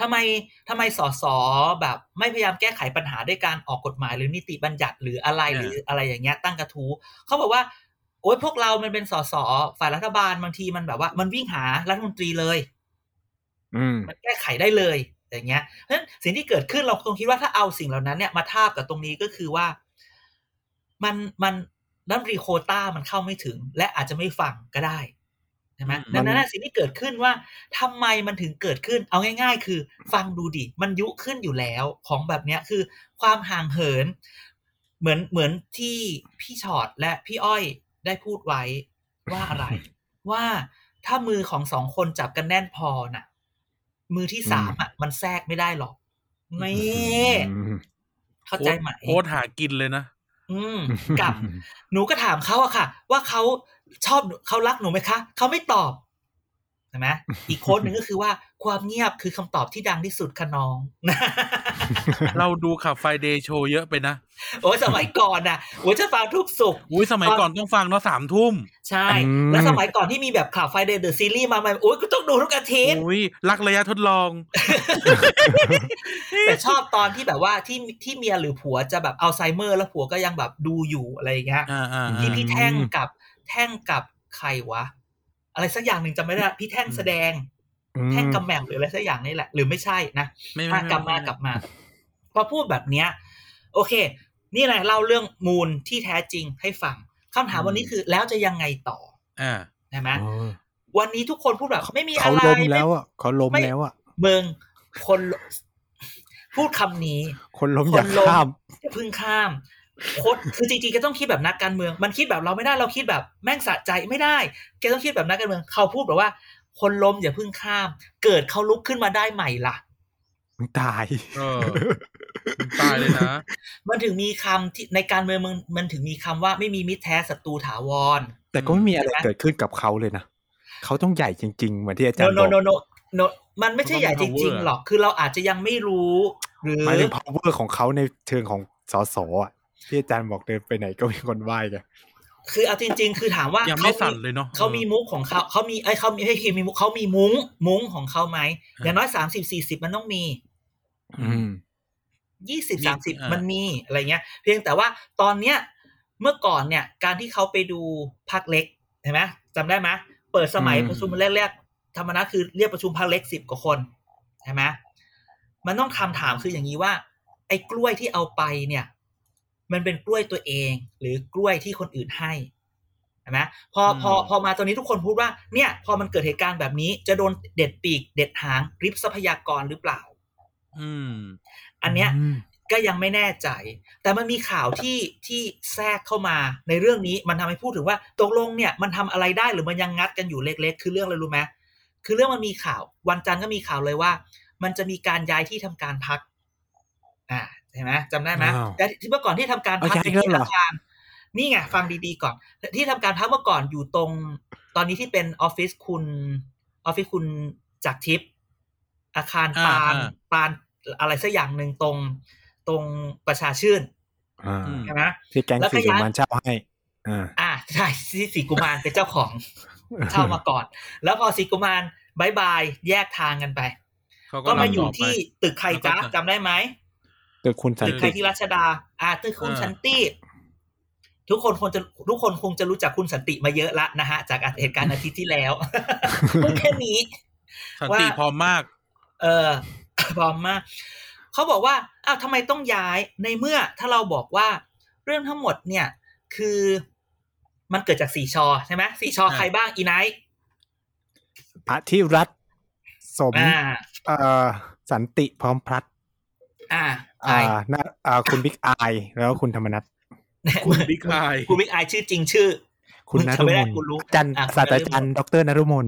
ทำไมทำไมสสแบบไม่พยายามแก้ไขปัญหาด้วยการออกกฎหมายหรือนิติบัญญัติหรืออะไรอ่าหรืออะไรอย่างเงี้ยตั้งกระทู้เขาบอกว่า โอ๊ยพวกเรามันเป็นสสฝ่ายรัฐบาลบางทีมันแบบว่า มันวิ่งหารัฐมนตรีเลย อืมมันแก้ไขได้เลย อย่างเงี้ยเพราะฉะนั้นสิ่งที่เกิดขึ้นเราคงคิดว่าถ้าเอาสิ่งเหล่านั้นเนี่ยมาทาบกับตรงนี้ก็คือว่า มันมันรัฐมนตรีโควต้ามันเข้าไม่ถึง และอาจจะไม่ฟังก็ได้ใช่ไหมอืมดังนั้นนะสิ่งที่เกิดขึ้นว่าทำไมมันถึงเกิดขึ้น เอาง่าย ๆ คือ ฟังดูดิมันยุขึ้นอยู่แล้วของแบบเนี้ยคือ ความห่างเหิน เหมือนเหมือนที่พี่ชอดและพี่อ้อย ได้พูดไว้ว่าอะไร ว่าถ้ามือของสองคนจับกันแน่นพอน่ะ มือที่สามอะ มันแทรกไม่ได้หรอกนี่อืมเข้าใจไหม quote หากินเลยนะอืมกับ หนูก็ถามเขาอะค่ะ ว่าเขาชอบหนูเขารักหนูไหมคะเขาไม่ตอบ ใช่ไหมอีก quote หนึ่งก็คือว่าความเงียบคือคำตอบที่ดังที่สุดค่ะน้อง เราดู Club Friday Show เยอะไปนะ โอ้ยสมัยก่อนน่ะโอ้ยจะฟังทุกศุกร์อุ้ยสมัยก่อนต้องฟังเนาะสามทุ่ม ใช่อืมแล้วสมัยก่อนที่มีแบบ Club Friday The Series มาใหม่โอ้ยก็ต้องดูทุกอาทิตย์อุ้ยรักระยะทดลอง แต่ชอบตอนที่แบบว่าที่ที่เมียหรือผัวจะแบบอัลไซเมอร์ แล้วผัวก็ยังแบบดูอยู่อะไรอย่างเงี้ยอ่าอ่าที่อ่าพี่แท่งกับแท่งกับใครวะ อะไรสักอย่างหนึ่งจำไม่ได้ละพี่แท่งแสดง แท่งกำแหม่มหรืออะไรสักอย่างนี่แหละ หรือไม่ใช่นะไม่ไม่อะไม่กลับมากลับมา พอพูดแบบเนี้ย โอเค นี่แหละเล่าเรื่องมูลที่แท้จริงให้ฟังคำถามวันนี้คือแล้วจะยังไงต่ออ่าใช่ไหมเออวันนี้ทุกคนพูดแบบไม่มีอะเขาไรล้มแล้วอะเขาล้มไม่แล้วอะเมืองคนพูดคำนี้ คนล้มคนอยากล้มข้ามอย่าเพึ่งข้าม โคตรคือจริงๆก็ต้องคิดแบบนักการเมือง มันคิดแบบเราไม่ได้เราคิดแบบแม่งสะใจไม่ได้ แกต้องคิดแบบนักการเมือง เขาพูดแบบว่า คนล้มอย่าเพึ่งข้าม เกิดเขาลุกขึ้นมาได้ใหม่ล่ะมึงตายเออมึงตายเลยนะ มันถึงมีคำที่ในการเมืองมันมันถึงมีคำว่าไม่มีมิตรแท้ศัตรูถาวร แต่ก็ไม่มีอะไรใช่ไหมเกิดขึ้นกับเขาเลยนะเขาต้องใหญ่จริงๆเหมือนที่อาจารโนย์โนบอกโนโนโนมันไม่ใช่ใหญ่จริง ๆ หรอกคือเราอาจจะยังไม่รู้ หรือหมายถึง power ของเขาในเชิงของสสอะ ที่อาจารย์บอกเดินไปไหนก็มีคนไหว้กันคือเอาจริง ๆ คือถามว่ายังเขาไม่สั่นเลยเนาะเขามีมุกของเขาเขามีไอ้ยเขามีให้มีมุกเขามีมุ้ง มุ้งของเขาไหมอย่างน้อยสามสิบสี่สิบมันต้องมี อืมยี่สิบมีสามสิบอ่ามัมันมีอะไรเงี้ย เพียงแต่ว่าตอนเนี้ย เมื่อก่อนเนี่ย การที่เขาไปดูพักเล็กเห็นไหมจำได้ไหมเปิดสมัยอืมประชุมแรกๆธรรมนัตคือเรียกประชุมพักเล็กสิบกว่าคนใช่ไหมมันต้องคำถามคืออย่างนี้ว่า ไอ้กล้วยที่เอาไปเนี่ย มันเป็นกล้วยตัวเอง หรือกล้วยที่คนอื่นให้เห็นไหมพอพอพอมาตอนนี้ทุกคนพูดว่าเนี่ย พอมันเกิดเหตุการณ์แบบนี้ จะโดนเด็ดปีก เด็ดหางริบทรัพยากรหรือเปล่า อืม อันเนี้ยมก็ยังไม่แน่ใจ แต่มันมีข่าวที่ที่แทรกเข้ามาในเรื่องนี้มันทำให้พูดถึงว่าตกลงเนี่ยมันทำอะไรได้หรือมันยังงัดกันอยู่เล็ก ๆ คือเรื่องอะไรรู้ไหมคือเรื่องมันมีข่าว วันจันทร์ก็มีข่าวเลยว่า มันจะมีการย้ายที่ทำการพักอ่า ใช่ไหมจำได้ไหมอ้าวแต่ที่เมื่อก่อนที่ทำการพักเอาย้ายอยู่ที่แล้วเหรออาคารนี่ไงฟังดีๆก่อน ที่ทำการพักเมื่อก่อนอยู่ตรง ตอนนี้ที่เป็นออฟฟิศคุณออฟฟิศคุณจากทิพย์อาคารอ่าปานอ่าปานอะไรสักอย่างหนึ่งตรงตรงประชาชื่นอ่าอืมใช่ไหมที่แก๊งแล้วก็สี่กุย้ายมารเช่าให้อ่าอ่าใช่ที่สีกุมารเป็นเจ้าของเช่ามาก่อน แล้วพอสีกุมารบายบายแยกทางกันไปเขาก็ก็มาลำอยู่ต่ไปที่ตึกใครจ๊ะแล้วก็จำได้ไหม ตึกคุณสันตึกใครติที่รัชดา อ่าตึกคุณอ่าสันติทุกคนคงจะทุกคนคงจะรู้จักคุณสันติมาเยอะละนะฮะ จากเหตุการณ์อาทิตย์ที่แล้วพูดแค่นี้ สันติว่าพร้อมมาก เออบอมมากเขาบอกว่าอ้าวทำไมต้องย้ายในเมื่อถ้าเราบอกว่า เรื่องทั้งหมดเนี่ย คือมันเกิดจากสี่ชอใช่ไหมสี่ชออ่าใครบ้างอีไนท์อธิรัตน์สมอ่าเอ่อสันติพร้อมพัฒน์ อ่า อ่าไอน่าอ่าคุณบิ๊กอายแล้วคุณธรรมนัทคุณบิ๊กไอคุณบิ๊กไอชื่อจริงชื่อ คุณมึงนทำรุไม่มได้นกูรู้อาจันอะศาสตราจารย์ดรนรุมน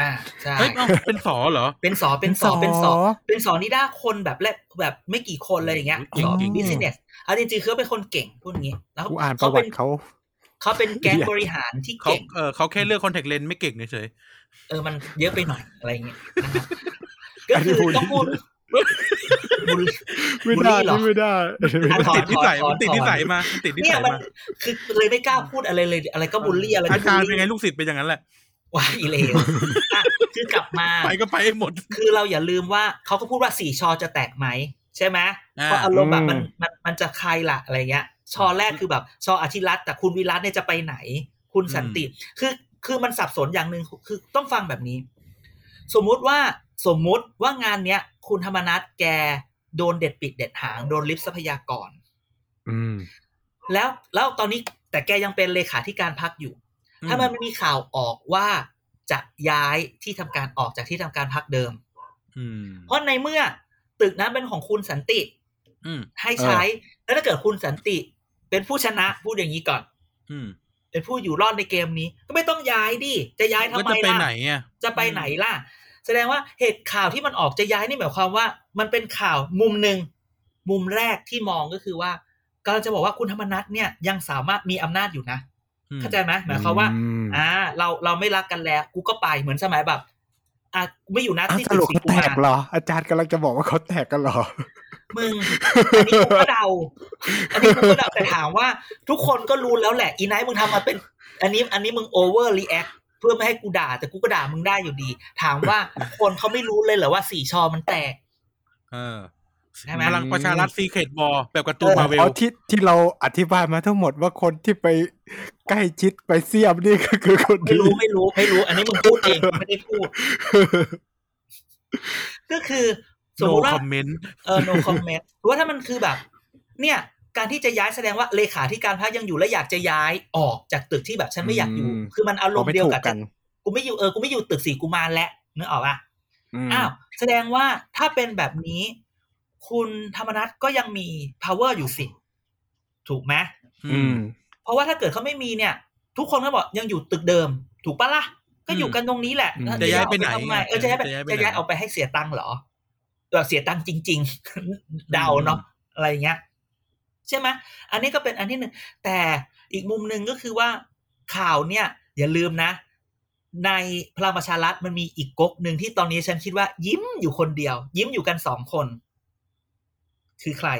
อ่าใช่เฮ้ยเอ้าเป็นสอเหรอ เป็นสอเป็นสอเป็เป็นนสสออเป็นสอนิด้าคนแบบแรกแบบไม่กี่คนเลยอย่างเงี้ยเก่สงอเก่งบิสเนสเอาจริงๆเขาเป็นคนเก่งพูดอย่างงี้แล้วกูอ่านปเขาระวัเป็นติเขาเขาเป็นแก๊งเหี้ยบริหารที่เขาเก่งเออเขาแค่เลือกคอนแทคเลนส์ไม่เก่งเฉยเออมันเยอะไปหน่อยอะไรเงี้ยนะครับก็คือต้องพูดบุล ไม่ได้บูลลี่เหรอไม่ได้อะๆถมันอนติดนิสัยถอนมันติดถอนนิสัยมามันติดนิเนี่สัยยมันมาคือเลยไม่กล้าพูดอะไรเลย อะไรก็บูลลี่อะไรอาก็จารย์บูลเป็นไงลี่ลูกศิษย์เป็นอย่างนั้นแหละว่าอีเลวอะคือกลับมาไปก็ไปให้หมด คือเราอย่าลืมว่าเขาก็พูดว่าสี่ชอจะแตกไหมใช่ไหมอ่าเพราะอารมณ์แบบอืมมันมันมันจะใครล่ะอะไรเงี้ย ชอแรกคือแบบ ชออาทิรัตน์แต่คุณวิรัตเนี่ยจะไปไหน คุณสันติ คือคือมันสับสนอย่างหนึ่งคือต้องฟังแบบนี้ สมมุติว่าสมมุติว่างานเนี้ย คุณธรรมนัทแกโดนเด็ดปิดเด็ดหาง โดนลิฟทรัพยากร อืม แล้วแล้วตอนนี้แต่แกยังเป็นเลขาธิการพักอยู่ ถ้ามันไม่มีข่าวออกว่าจะย้ายที่ทำการออกจากที่ทำการพักเดิม อืม เพราะในเมื่อตึกนั้นเป็นของคุณสันติ อืมให้ใช้ แล้วถ้าเกิดคุณสันติ เป็นผู้ชนะพูดอย่างนี้ก่อน อืมเป็นผู้อยู่รอดในเกมนี้ ก็ไม่ต้องย้ายดิ จะย้ายทำก็ไมจะไปล่ะไหนอะ จะไปไหนล่ะ แสดงว่าเหตุข่าวที่มันออกจะย้ายนี่หมายความว่า มันเป็นข่าวมุมหนึ่งมุมแรกที่มองก็คือว่ากำลังจะบอกว่าคุณธรรมนัทเนี่ยยังสามารถมีอำนาจอยู่นะอืมเข้าใจไหมหมายความว่าอืมอ่า เราเราไม่รักกันแล้ว กูก็ไปเหมือนสมัยแบบอะกูไม่อยู่นะอ้าวที่สตึกรุปสีเขากุแตมากรเหรอ อาจารย์กำลังจะบอกว่าเขาแตกกันเหรอมึงอันนี้กูก็เดาอันนี้กูก็เดาแต่ถามว่า ทุกคนก็รู้แล้วแหละ อีไนท์มึงทำมาเป็น อันนี้ อันนี้มึง overreact เพื่อไม่ให้กูด่า แต่กูก็ด่ามึงได้อยู่ดี ถามว่าคนเขาไม่รู้เลยเหรอว่าสี่ชอมันแตก เออใช่ไหมพลังประชารัฐ Secret War แบบการ์ตูนเออมาเวลเอาที่ที่เราอธิบายมาทั้งหมดว่าคนที่ไปใกล้ชิดไปเสียบนี่ก็คือคนไม่ที่รู้ไม่รู้ไม่รู้ อันนี้มึงพูดเองกูไม่ได้พูด ก็คือสมโนมติว่าคอมเมนต์เออ no comment หรือว่าถ้ามันคือแบบ เนี่ย การที่จะย้ายแสดงว่าเลขาธิการพักยังอยู่และอยากจะย้ายออกจากตึกที่แบบฉันไม่อยากอยู่อืมคือมันอารมณ์ไม่เดียวถูกกับกันกูไม่อยู่เออกูไม่อยู่ตึกสี่กุมารแล้วนึกออกป่ะมอ้าวแสดงว่าถ้าเป็นแบบนี้ คุณธรรมนัทก็ยังมี power อยู่สิ ถูกไหมอืม เพราะว่าถ้าเกิดเขาไม่มีเนี่ย ทุกคนก็บอกยังอยู่ตึกเดิม ถูกปะล่ะก็อยู่กันตรงนี้แหละอืมจะย้ายไปไหนทำไมเออจะย้ายไปจะย้ายไปไหนจะย้ายเอาไปให้เสียตังค์เหรอแบบเสียตังค์จริง ๆ เดาเนาะอะไรอย่างเงี้ย ใช่ไหมอันนี้ก็เป็นอันที่หนึ่งแต่อีกมุมหนึ่งก็คือว่าข่าวเนี่ยอย่าลืมนะ ในพลังประชารัฐมันมีอีกก๊กหนึ่งที่ตอนนี้ฉันคิดว่า ยิ้มอยู่คนเดียว ยิ้มอยู่กันสองคน คือใคร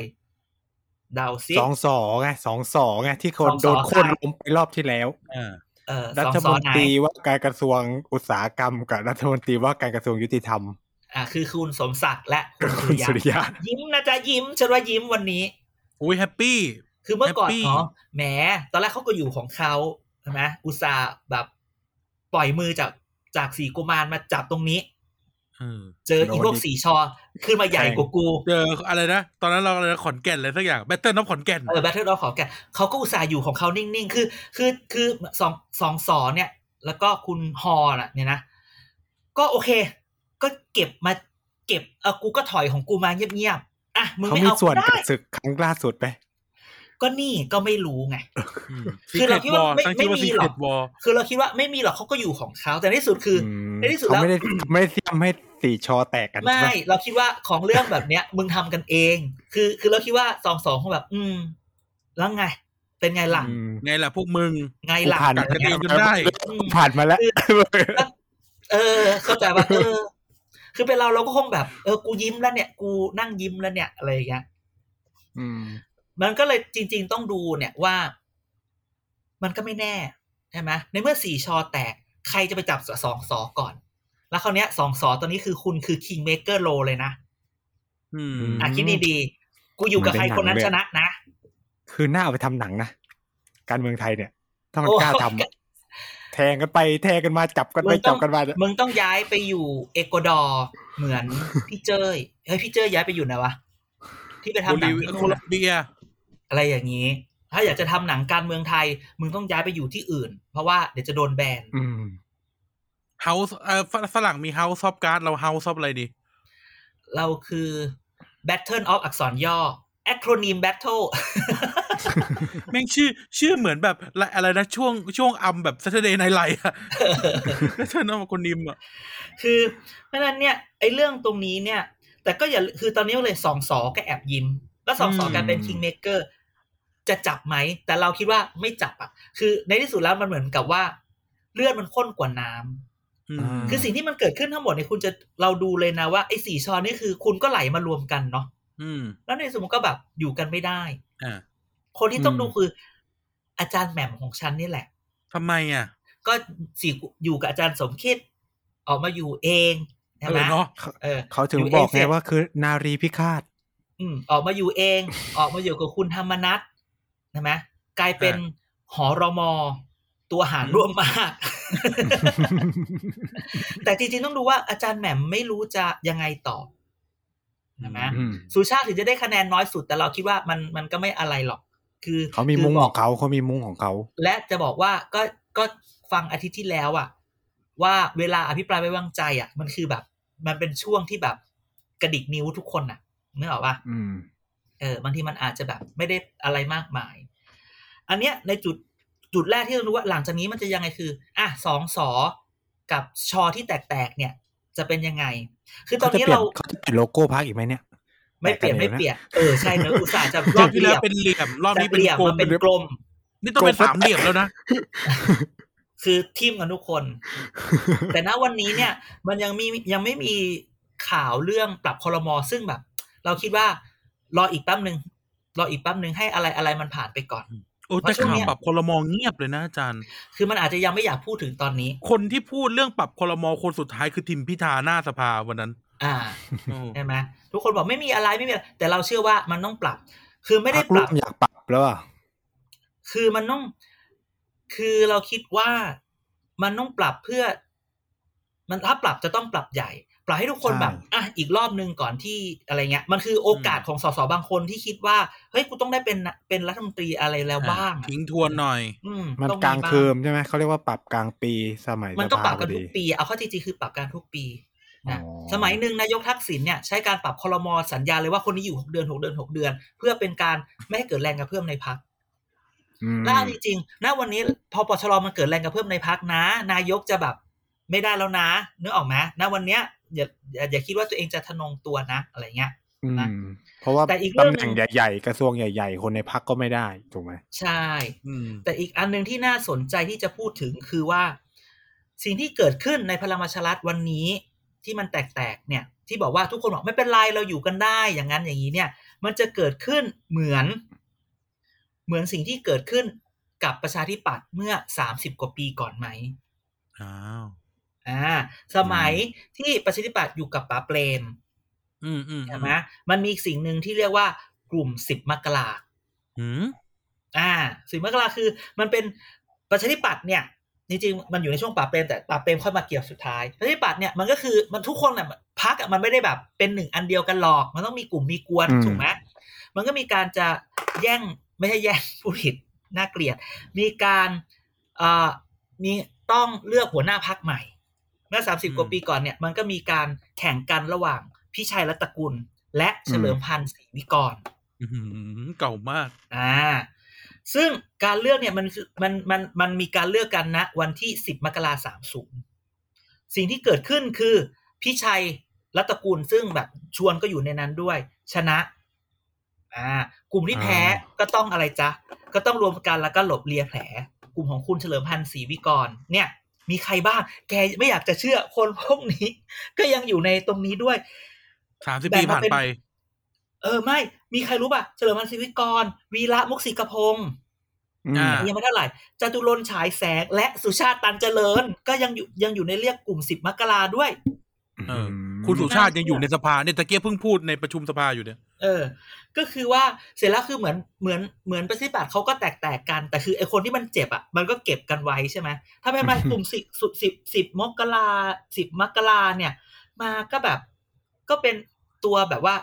เดาซิสองสอไงสองสอไงที่คนสองสอโดนโค่นใครล้มไปรอบที่แล้วอ่าเออรัสองฐสมอนไหนตรีว่าการกระทรวงอุตสาหกรรม กับรัฐมนตรีว่าการกระทรวงยุติธรรม อ่าคือคุณสมศักดิ์และคุณคุณสุสุริริยะยะยิ้มนะจ๊ะยิ้มฉันว่ายิ้มวันนี้ อุ้ยแฮปปี้คือเมื่อก่อน Happy เนาะแหมตอนแรกเขาก็อยู่ของเขาใช่ไหมอุตส่าห์แบบปล่อยมือจากจากสีกุมารมาจับตรงนี้เออเจออีพวกโดนดิสีชอขึ้นมาใหญ่กว่ากู เจออะไรนะ ตอนนั้นเราอะไรนะขอนแก่นอะไรสักอย่างแบตเทิลน้ำขอนแก่นเออแบทเทิลดอของแกเขาก็อุตส่าห์อยู่ของเขานิ่ง ๆ คือ คือคือสองสองสอเนี่ย แล้วก็คุณฮอน่ะ เนี่ยนะ ก็โอเค ก็เก็บมาเก็บเออกูก็ถอยของกูมาเงียบๆ อะมึงเขาไม่มีเอาส่วนได้กับศึกครั้งล่าสุดไหมก็นี่ก็ไม่รู้ไงซีคือเครเราตคิดวว่าอลไม่ตั้งชื่อว่าไม่มีซีหรเคอรกตวอลคือเราคิดว่าไม่มีหรอกเขาก็อยู่ของเขาแต่ในที่สุดคือมในที่สุดเขาแล้วไม่ได้ไม่ได้เตรียมให้สี่ชอแตกกันใช่ไม่ไหมเราคิดว่าของเรื่องแบบเนี้ย มึงทำกันเอง คือคือเราคิดว่าสองสองเขาแบบ อืม แล้วไง เป็นไงล่ะอืมไงล่ะพวกมึงไงล่ะผ่านกัดกันเองจนได้อืมผ่านมาแล้ว เออเข้าใจว่าเออ คือเป็นเราเราก็คงแบบ เออกูยิ้มแล้วเนี่ย กูนั่งยิ้มแล้วเนี่ยอะไรอย่างเงี้ยอืมมันก็เลยจริง ๆ ต้องดูเนี่ยว่า มันก็ไม่แน่ใช่ไหมในเมื่อสี่ชอแตก ใครจะไปจับสองสอก่อน แล้วคราวเนี้ยสองสอตอนนี้คือคุณคือ king maker role เลยนะอืมอะคิดดีๆกูอยู่กับใครคนนั้นชนะนะ คือหน้าเอาไปทำหนังนะ การเมืองไทยเนี่ย ถ้ามันโอ้กล้าทำอะ แทงกันไปแทงกันมาจับกันไปมึงต้จัอบงกันมามึงต้องย้ายไปอยู่เอกวาดอร์เหมือนพี่เจ้ยเฮ้ยพี่เจ้ยย้ายไปอยู่ไหนวะที่ไปทำหนังที่โคนู่นลอมเบีย อะไรอย่างนี้ ถ้าอยากจะทำหนังการเมืองไทย มึงต้องย้ายไปอยู่ที่อื่น เพราะว่าเดี๋ยวจะโดนแบนอืม House เอ่อฝฝรั่งมี House of Cards เรา House of อะไรดี เราคือ Battle of อักษรย่อ acronym battle แม่งชื่อชื่อเหมือนแบบอะไรอะไรนะช่วงช่วงอัมแบบ Saturday Night Live อะแล้วเธอน้องคนนิมอะคือเพราะฉะนั้นเนี่ย ไอ้เรื่องตรงนี้เนี่ย แต่ก็อย่าคือตอนนี้เลยสองสอก็แอบยิ้ม แล้วสองสอการเป็น king maker จะจับไหม แต่เราคิดว่าไม่จับอะคือในที่สุดแล้วมันเหมือนกับว่า เลือดมันข้นกว่าน้ำอืมอ่าคือสิ่งที่มันเกิดขึ้นทั้งหมดเนี่ยคุณจะเราดูเลยนะว่าไอ้สี่ช้อนนี่คือคุณก็ไหลมารวมกันเนาะอืมแล้วในสมมติก็แบบอยู่กันไม่ได้อ่า คนที่ต้องอืมดูคือ อาจารย์แหม่มของฉันนี่แหละทำไมอะ ก็สี่อยู่กับอาจารย์สมคิดออกมาอยู่เองใช่เอไหมอเนาะเออเขาถึงอยู่บอกเอเสร็ไงจว่าคือนารีพิฆาต อืม ออกมาอยู่เอง ออกมาอยู่กับคุณธรรมนัทใช่ไหมกลายเป็นหอรมอตัวหารร่วมมาก แต่จริงๆต้องดูว่าอาจารย์แหม่มไม่รู้จะยังไงต่อใช่ไหมอืมสุชาติถึงจะได้คะแนนน้อยสุด แต่เราคิดว่ามันมันก็ไม่อะไรหรอก คือเขามีคือมุ้งบขออกงเขาเขามีมุ้งของเขา และจะบอกว่าก็ก็ฟังอาทิตย์ที่แล้วอะว่าเวลาอภิปรายไม่วางใจอะมันคือแบบ มันเป็นช่วงที่แบบกระดิกนิ้วทุกคนน่ะนึกออกปะอืมเออบางทีมันอาจจะแบบไม่ได้อะไรมากมาย อันเนี้ยในจุดจุดแรกที่เรารู้ว่าหลังจากนี้มันจะยังไงคือ อะสองสอกับชอที่แตกๆเนี่ย จะเป็นยังไง คือตอเขานจะนี้เปลี่ยนเราเขาจะเปลี่ยนโลโก้พักอีกไหมเนี่ย ไม่เปลี่ยนแตกกันไม่เลยนะเปลี่ยนเออใช่เนอะอุตส่าห์จะรอบที่เหแล้ลี่วยมเป็นเหลี่ยมรอบจากนี้เหเป็นลี่ยมกลมามเป็นกลม นี่ต้องเป็นสามเหลี่ยมแล้วนะคือทีมกันทุกคน แต่ณวันนี้เนี่ย มันยังมียังไม่มีข่าวเรื่องปรับคอรมอซึ่งแบบ เราคิดว่ารออีกแป๊บหนึ่งรออีกแป๊บหนึ่งให้อะไรอะไรมันผ่านไปก่อนโอ้แต่ข่าวปรับคอรมอเงียบเลยนะอาจารย์ คือมันอาจจะยังไม่อยากพูดถึงตอนนี้ คนที่พูดเรื่องปรับคอรมอคนสุดท้ายคือทิมพิธาหน้าสภาวันนั้น อ่าโอ้ใช่ไหมทุกคนบอกไม่มีอะไรไม่มีอะไรแต่เราเชื่อว่ามันต้องปรับ คือไม่ได้พักปร่รัวบมอยากปรับแล้วอะคือมันต้อง คือเราคิดว่ามันต้องปรับเพื่อ มันถ้าปรับจะต้องปรับใหญ่ปล่อยให้ทุกคนใช่แบบอะอีกรอบนึงก่อนที่อะไรเงี้ย มันคือโอกาสของสสบางคนที่คิดว่าเฮ้ยกูต้องได้เป็นเป็นรัฐมนตรีอะไรแล้วบ้างอะทิ้งทวนหน่อย อืมมันต้องกลางบ้เทอมใช่ไหมเขาเรียกว่าปรับกลางปีสมัยมันก็ปรับสภากันพอทุดีกปีเอาเข้อจริงๆคือปรับกันทุกปี นะอ๋อสมัยหนึ่งนายกทักษิณเนี่ยใช้การปรับคลมสัญญาเลยว่าคนนี้อยู่หกเดือนหกเดือนหกเดือน เพื่อเป็นการไม่ให้เกิดแรงกระเพื่อมในพักอืมแล้วเอาจริงๆณวันนี้พอปชรมันเกิดแรงกระเพื่อมในพักนะ นายกจะแบบไม่ได้แล้วนะนึกออกไหมณวันเนี้ยอย่าอย่าอย่าคิดว่าตัวเองจะทะนงตัวนะอะไรเงี้ยอืนะมเพราะว่าแต่อีกเรื่ตำองแหน่งหนึ่งใหญ่ๆ กระทรวงใหญ่ๆ คนในพักก็ไม่ได้ถูกไหมใช่อืมแต่อีกอันหนึ่งที่น่าสนใจที่จะพูดถึงคือว่า สิ่งที่เกิดขึ้นในพลังประชารัฐวันนี้ ที่มันแตกๆเนี่ยที่บอกว่าทุกคนบอกไม่เป็นไรเราอยู่กันได้อย่างนั้นอย่างนี้เนี่ย มันจะเกิดขึ้นเหมือน เหมือนสิ่งที่เกิดขึ้นกับประชาธิปัตย์เมื่อสามสิบกว่าปีก่อนไหมอ้าวอ่า สมัยที่ประชาธิปัตย์อยู่กับป๋าเปรมอืมอืมใช่ไหมมันมีอีกสิ่งหนึ่งที่เรียกว่ากลุ่มสิบมกราอืมอ่าสิบมกราคือ มันเป็นประชาธิปัตย์เนี่ย จริงๆมันอยู่ในช่วงปราบเปรมแต่ปราบเปรมค่อยมาเกี่ยวสุดท้ายประชาธิปัตย์เนี่ยมันก็คือมันทุกคนน่ะพักอะมันไม่ได้แบบเป็นหนึ่งอันเดียวกันหรอก มันต้องมีกลุ่มมีกวนอืมถูกไหมมันก็มีการจะแย่งไม่ใช่แย่งผู้ผิดน่าเกลียด มีการเอ่อมีต้องเลือกหัวหน้าพักใหม่ เมื่อสามสิบกว่าปีก่อนเนี่ยมันก็มีการแข่งกันระหว่างพิชัยรัตนกุล และเฉลิมพันธ์ศรีวิกรอื้อหือเก่ามาก อ่า ซึ่งการเลือกเนี่ยมันคือมันมันมันมีการเลือกกันนะวันที่สิบมกราสามศูนย์สิ่งที่เกิดขึ้นคือพิชัยรัตนกุลซึ่งแบบชวนก็อยู่ในนั้นด้วย ชนะอ่ากลุ่มที่แพ้อ่าก็ต้องอะไรจ๊ะ ก็ต้องรวมกันแล้วก็หลบเลียแผล กลุ่มของคุณเฉลิมพันธ์ศรีวิกร เนี่ย มีใครบ้าง แกไม่อยากจะเชื่อคนพวกนี้ ก็ยังอยู่ในตรงนี้ด้วยสามสิบแบ่ปีงมาผ่านเป็นไป เออไม่ มีใครรู้ป่ะ เฉลิมพันธ์ศรีวิกร วีระมุกศิกพงศ์อืมอ่ายังไม่เท่าไหร่จตุรนต์ฉายแสงและสุชาติตันเจริญ ก็ยังอยู่ยังอยู่ในเรียกกลุ่มสิบมกราด้วยเออคุณสุชาติยังอยู่ในสภาเนี่ยตะเกียบเพิ่งพูดในประชุมสภาอยู่เนี่ยเออ ก็คือว่าเสร็จแล้วคือเหมือนเหมือนเหมือนประชาธิปัตย์เขาก็แตกแตกๆกัน แต่คือไอคนที่มันเจ็บอะมันก็เก็บกันไว้ใช่ไหมถ้าไม่มากลุ่มสิบสุดสิบสิบมกราสิบมกราเนี่ย มาก็แบบ ก็เป็นตัวแบบว่า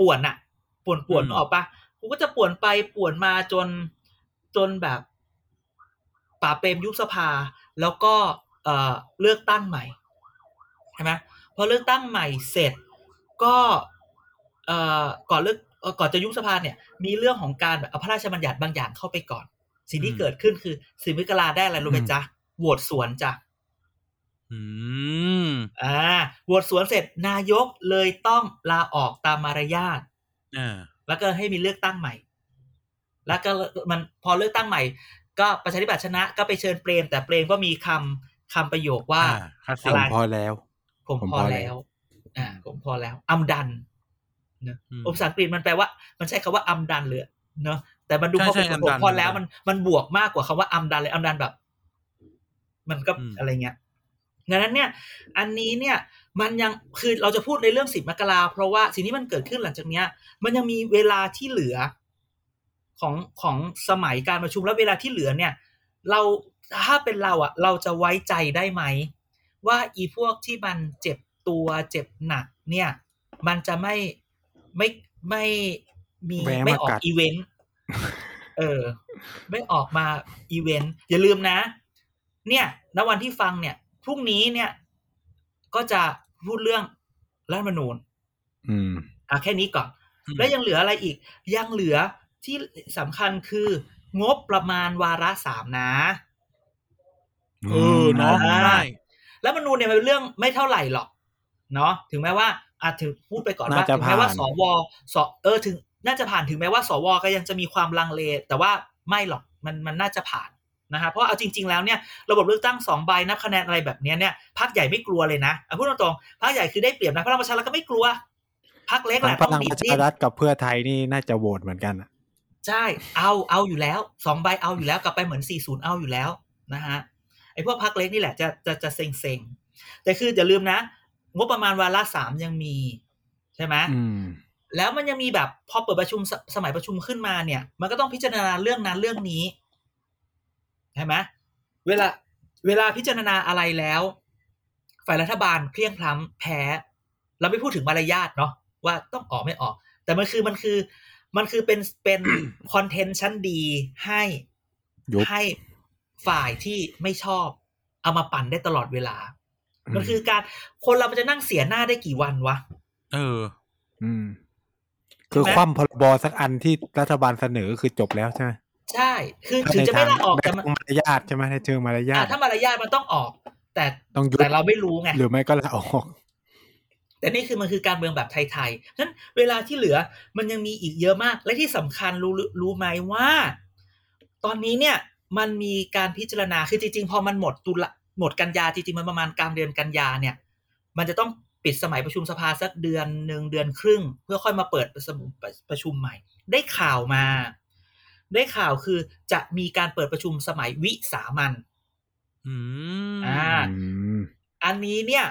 ป่วนอะป่วนป่วนอืมออกปะกูก็จะป่วนไปป่วนมาจนจนแบบป่าเปรมยุบสภา แล้วก็เอ่อเลือกตั้งใหม่ใช่ไหมพอเลือกตั้งใหม่เสร็จก็เอ่อก่อนเลือกเอ่อก่อนจะยุบสภาเนี่ย มีเรื่องของการแบบเอาพระราชบัญญัติบางอย่างเข้าไปก่อน สิ่งที่อืมเกิดขึ้นคือสิมิกราได้อะไรรู้ไหมจ๊ะโหวตสวนจ้ะ อืมอ่าโหวตสวนเสร็จนายกเลยต้องลาออกตามมารยาทอ่าแล้วก็ให้มีเลือกตั้งใหม่ แล้วก็มันพอเลือกตั้งใหม่ ก็ประชาธิปัตย์ชนะก็ไปเชิญเปรม แต่เปรมก็มีคำคำประโยคว่าอ่าคลาสสิผกมพอแล้ว ผมผมพพออแล้แล้ววอ่าผมพอแล้วอัมดันเนอะอืมภาษาอังกฤษมันแปลว่า มันใช้คำว่าอัมดันเลยเนอะแต่มันดูใช่พอใช่ผม I'm ผม done พอแล้วมันมันบวกมากกว่าคำว่าอัมดันเลยอัมดันแบบ มันก็อืมอะไรเงี้ย ดังนั้นเนี่ยอันนี้เนี่ยมันยังคือเราจะพูดในเรื่องสิบมกราเพราะว่าสิ่งที่มันเกิดขึ้นหลังจากเนี้ย มันยังมีเวลาที่เหลือของของสมัยการประชุมแล้วเวลาที่เหลือเนี่ย เราถ้าเป็นเราอะเราจะไว้ใจได้ไหม ว่าอีพวกที่มันเจ็บตัวเจ็บหนักเนี่ย มันจะไม่ไม่ไม่มีแวะไม่มาออกักดอีเวนต์เออ ไม่ออกมาอีเวนต์อย่าลืมนะ เนี่ยณวันที่ฟังเนี่ย พรุ่งนี้เนี่ยก็จะพูดเรื่องรัฐธรรมนูญ อืมอะแค่นี้ก่อนอืมแล้วยังเหลืออะไรอีก ยังเหลือที่สำคัญคืองบประมาณวาระสามนะเออเนาะอ่าใช่แล้วมนูญเนี่ยมันเป็นเรื่องไม่เท่าไหร่หรอก เนาะถึงแม้ว่าอาจถึงพูดไปก่อนว่าน่าจะถึงแม้ว่าผ่านสวสเออถึง น่าจะผ่านถึงแม้ว่าสวก็ยังจะมีความลังเล แต่ว่าไม่หรอกมันมันน่าจะผ่าน นะครับเพราะเอาจริง ๆแล้วเนี่ยระบบเลือกตั้งสองใบนับคะแนนอะไรแบบเนี้ยเนี่ยพรรคใหญ่ไม่กลัวเลยนะเอาพูดตรงๆพรรคใหญ่คือได้เปรียบนะพลังประชารัฐก็ไม่กลัวพรรคเล็กแหทั้งละพต้องลังดีปดระดิ้ชานรัฐกับเพื่อไทยนี่น่าจะโหวตเหมือนกันอะใช่เอาเอาอยู่แล้วสองใบเอาอยู่แล้วกลับไปเหมือนสี่ศูนย์เอาอยู่แล้วนะฮะไอ้พวกพักเล็กนี่แหละจะจะจะเซ็งเซ็งๆแต่คืออย่าลืมนะ งบประมาณวาระสามยังมีใช่ไหมอืมแล้วมันยังมีแบบพอเปิดประชุมสสมัยประชุมขึ้นมาเนี่ย มันก็ต้องพิจารณาเรื่องนั้นเรื่องนี้ ใช่ไหมเวลาเวลาพิจารณาอะไรแล้ว ฝ่ายรัฐบาลเพลียงพล้ำแพ้ เราไม่พูดถึงมารยาทเนาะว่าต้องออกไม่ออก แต่มันคือมันคือ มันคือเป็นเป็นคอนเทนต์ชั้นดีให้ยุบให้ฝ่ายที่ไม่ชอบ เอามาปั่นได้ตลอดเวลา มันคือการคนเรามันจะนั่งเสียหน้าได้กี่วันวะ เออ อืม คือใช่ไหมคว่ำพรบสักอันที่รัฐบาลเสนอคือจบแล้วใช่ไหม ใช่ คือถึงจะไม่ลาออกในแต่มันทางมารยาทใช่ไหมในเชิงมารยาอะทถ้ามารยาทมันต้องออก แต่ต้องยุบแต่เราไม่รู้ไงหรือไม่ก็ลาออก แต่นี่คือมันคือการเมืองแบบไทยๆฉะนั้นเวลาที่เหลือมันยังมีอีกเยอะมาก และที่สำคัญรู้รู้ไหมว่า ตอนนี้เนี่ย มันมีการพิจารณาคือจริงๆ พอมันหมดตุลาหมดกันยาจริงๆมันประมาณกลางเดือนกันยาเนี่ย มันจะต้องปิดสมัยประชุมสภาสักเดือนหนึ่งเดือนครึ่ง เพื่อค่อยมาเปิดประชุมประชุมใหม่ ได้ข่าวมา ได้ข่าวคือจะมีการเปิดประชุมสมัยวิสามันอืมอ่าอืมอันนี้เนี่ย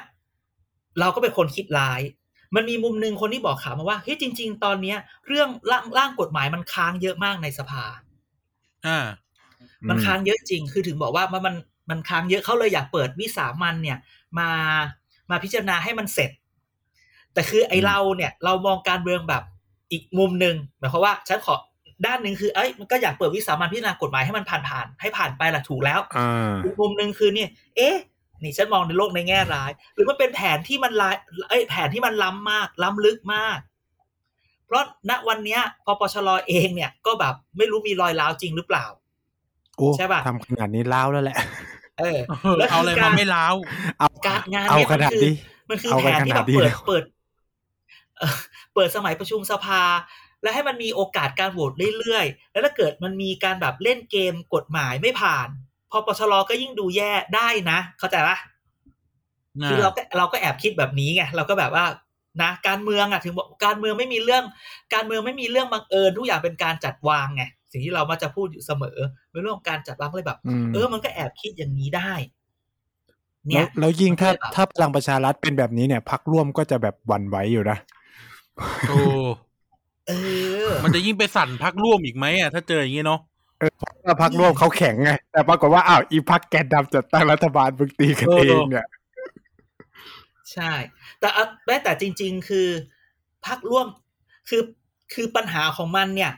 เราก็เป็นคนคิดร้าย มันมีมุมหนึ่งคนที่บอกข่าวมาว่าเฮ้ยจริง ๆ ตอนเนี้ย เรื่องร่างร่างกฎหมายมันค้างเยอะมากในสภา อ่า มันค้างเยอะจริง คือถึงบอกว่ามันมันมันค้างเยอะเขาเลยอยากเปิดวิสามันเนี่ย มามาพิจารณาให้มันเสร็จ แต่คือไอเราเนี่ย เรามองการเมืองแบบอีกมุมหนึ่งหมายความว่าฉันขอ ด้านหนึ่งคือเอ้ยมันก็อยากเปิดวิสามันพิจารณากฎหมายให้มันผ่านผ่านๆให้ผ่านไปละถูกแล้วอ่าอีกมุมหนึ่งคือเนี่ย เอ๊ะนี่ฉันมองในโลกในแง่ร้าย หรือมันเป็นแผนที่มันลายเอ้ยแผนที่มันล้ำมาก ล้ำลึกมาก เพราะณวันเนี้ยพอปชรเองเนี่ยก็แบบไม่รู้มีรอยร้าวจริงหรือเปล่าโอ้ใช่ปะทำขนาดนี้ล้าวแล้วแหละ เออเออเอาอะไรมาไม่ล้าวเอาการงานเอาเนี่ยขมันนาดคือนี้มันคือเอาแผกันนที่ขแบนาดบนี้เปิดแล้วเปิดเอ่อเปิดสมัยประชุมสภา และให้มันมีโอกาสการโหวตเรื่อยๆ แล้วถ้าเกิดมันมีการแบบเล่นเกมกฎหมายไม่ผ่าน พอปชรก็ยิ่งดูแย่ได้นะ เข้าใจปะคือเราก็เราก็แอบคิดแบบนี้ไงเราก็แบบว่านะการเมืองอะถึงบอกการเมืองไม่มีเรื่อง การเมืองไม่มีเรื่องบังเอิญทุกอย่างเป็นการจัดวางไงสิ่งที่เรามาจะพูดอยู่เสมอเป็นเรื่องของการจัดวางเลยแบบอืมเออ มันก็แอบคิดอย่างนี้ได้แล้เนี่วยแล้วยิ่งถ้ามันก็เลยแบบถ้าพลังประชารัฐเป็นแบบนี้เนี่ยพักร่วมก็จะแบบหวั่นไหวอยู่นะโอ้ เออ มันจะยิ่งไปสั่นพักร่วมอีกไหมอะถ้าเจออย่างนี้เนาะถ้าพักร่วมเขาแข็งไง แต่ปรากฏว่าอ้าวอีพักแกนนำจัดตั้งรัฐบาลมึงตีกันเออเองเนี่ย ใช่ แต่เอาแม้แต่จริง ๆ คือพักร่วมคือคือปัญหาของมันเนี่ย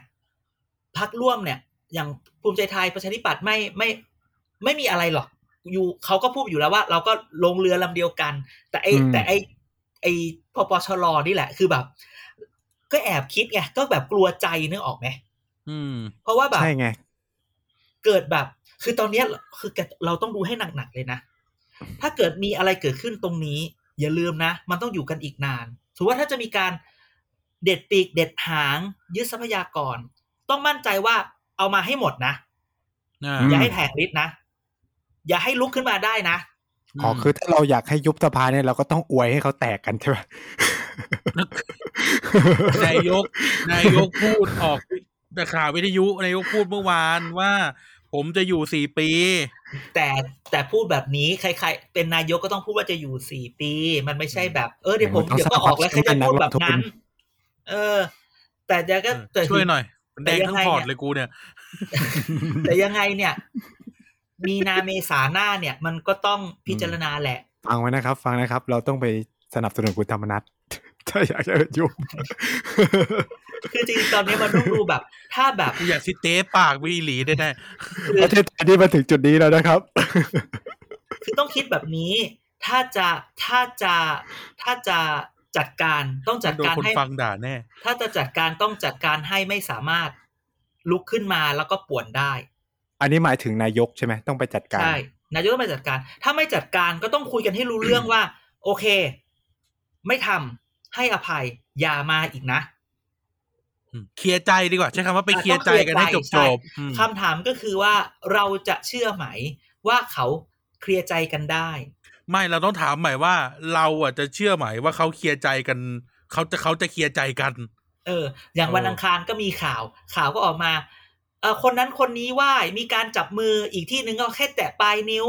พักร่วมเนี่ย อย่างภูมิใจไทยประชาธิปัตย์ไม่ไม่ไม่มีอะไรหรอก อยู่เขาก็พูดอยู่แล้วว่า เราก็ลงเรือลำเดียวกัน แต่ไออืมแต่ไอไอพปชรนี่แหละ คือแบบ ก็แอบคิดไงก็แบบกลัวใจนึกออกไหมอืมเพราะว่าแบบใช่ไงเกิดแบบ คือตอนเนี้ยคือเราต้องดูให้หนักๆเลยนะ ถ้าเกิดมีอะไรเกิดขึ้นตรงนี้ อย่าลืมนะ มันต้องอยู่กันอีกนานถือว่าถ้าจะมีการเด็ดปีกเด็ดหางยึดทรัพยากร ต้องมั่นใจว่าเอามาให้หมดนะอ่ามอย่าให้แผงฤทธิ์นะ อย่าให้ลุกขึ้นมาได้นะอ๋อคือถ้าเราอยากให้ยุบสภาเนี่ยเราก็ต้องอวยให้เขาแตกกันใช่ไหม นายกนายกพูดออกแต่ข่าววิทยุนายกพูดเมื่อวานว่า ผมจะอยู่สี่ปี แต่แต่พูดแบบนี้ใคร ๆ เป็นนายกก็ต้องพูดว่าจะอยู่สี่ปี มันไม่ใช่แบบ เออเดี๋ยวผมมันต้องเดี๋ยวก็ออกแล้วสร้างแค่จะพูดแบบความเชื่อมั่นั้นนเออ แต่จะก็แต่ช่วยหน่อยมันแดงแต่ยัทั้งงไงพอร์ตเนี่ยเลยกูเนี่ย แต่ยังไงเนี่ย มีนาเมษาหน้าเนี่ย มันก็ต้องพิจารณาแหละ ฟังไว้นะครับ ฟังนะครับ เราต้องไปสนับสนุนคุณธรรมนัฐ ถ้าอยากจะยุบคือจริงๆตอนนี้มันต้องดูแบบ ถ้าแบบกูอยากซิเต้ปากวีหลีได้ได้คือประเทศไทยนี่มาถึงจุดนี้แล้วนะครับ คือต้องคิดแบบนี้ ถ้าจะถ้าจะถ้าจะจัดการต้องจัดโดนการคนให้ฟังด่าแน่ ถ้าจะจัดการต้องจัดการให้ไม่สามารถลุกขึ้นมาแล้วก็ป่วนได้ อันนี้หมายถึงนายกใช่ไหมต้องไปจัดการใช่นายกต้องไปจัดการ ถ้าไม่จัดการก็ต้องคุยกันให้รู้เรื่องว่า โอเค ไม่ทำ ให้อภัยอย่ามาอีกนะเคลียร์ใจดีกว่าใช้คำว่าไปเคลียร์ใจกันให้จบใช่จบอืมคำถามก็คือว่าเราจะเชื่อไหมว่าเขาเคลียร์ใจกันได้ ไม่เราต้องถามใหม่ว่า เราอะจะเชื่อไหมว่าเขาเคลียร์ใจกันเขาจะเขาจะเคลียร์ใจกัน เออ อย่างเออวันอังคารก็มีข่าว ข่าวก็ออกมาเออคนนั้นคนนี้ไหว้มีการจับมืออีกที่หนึ่งก็แค่แตะปลายนิ้ว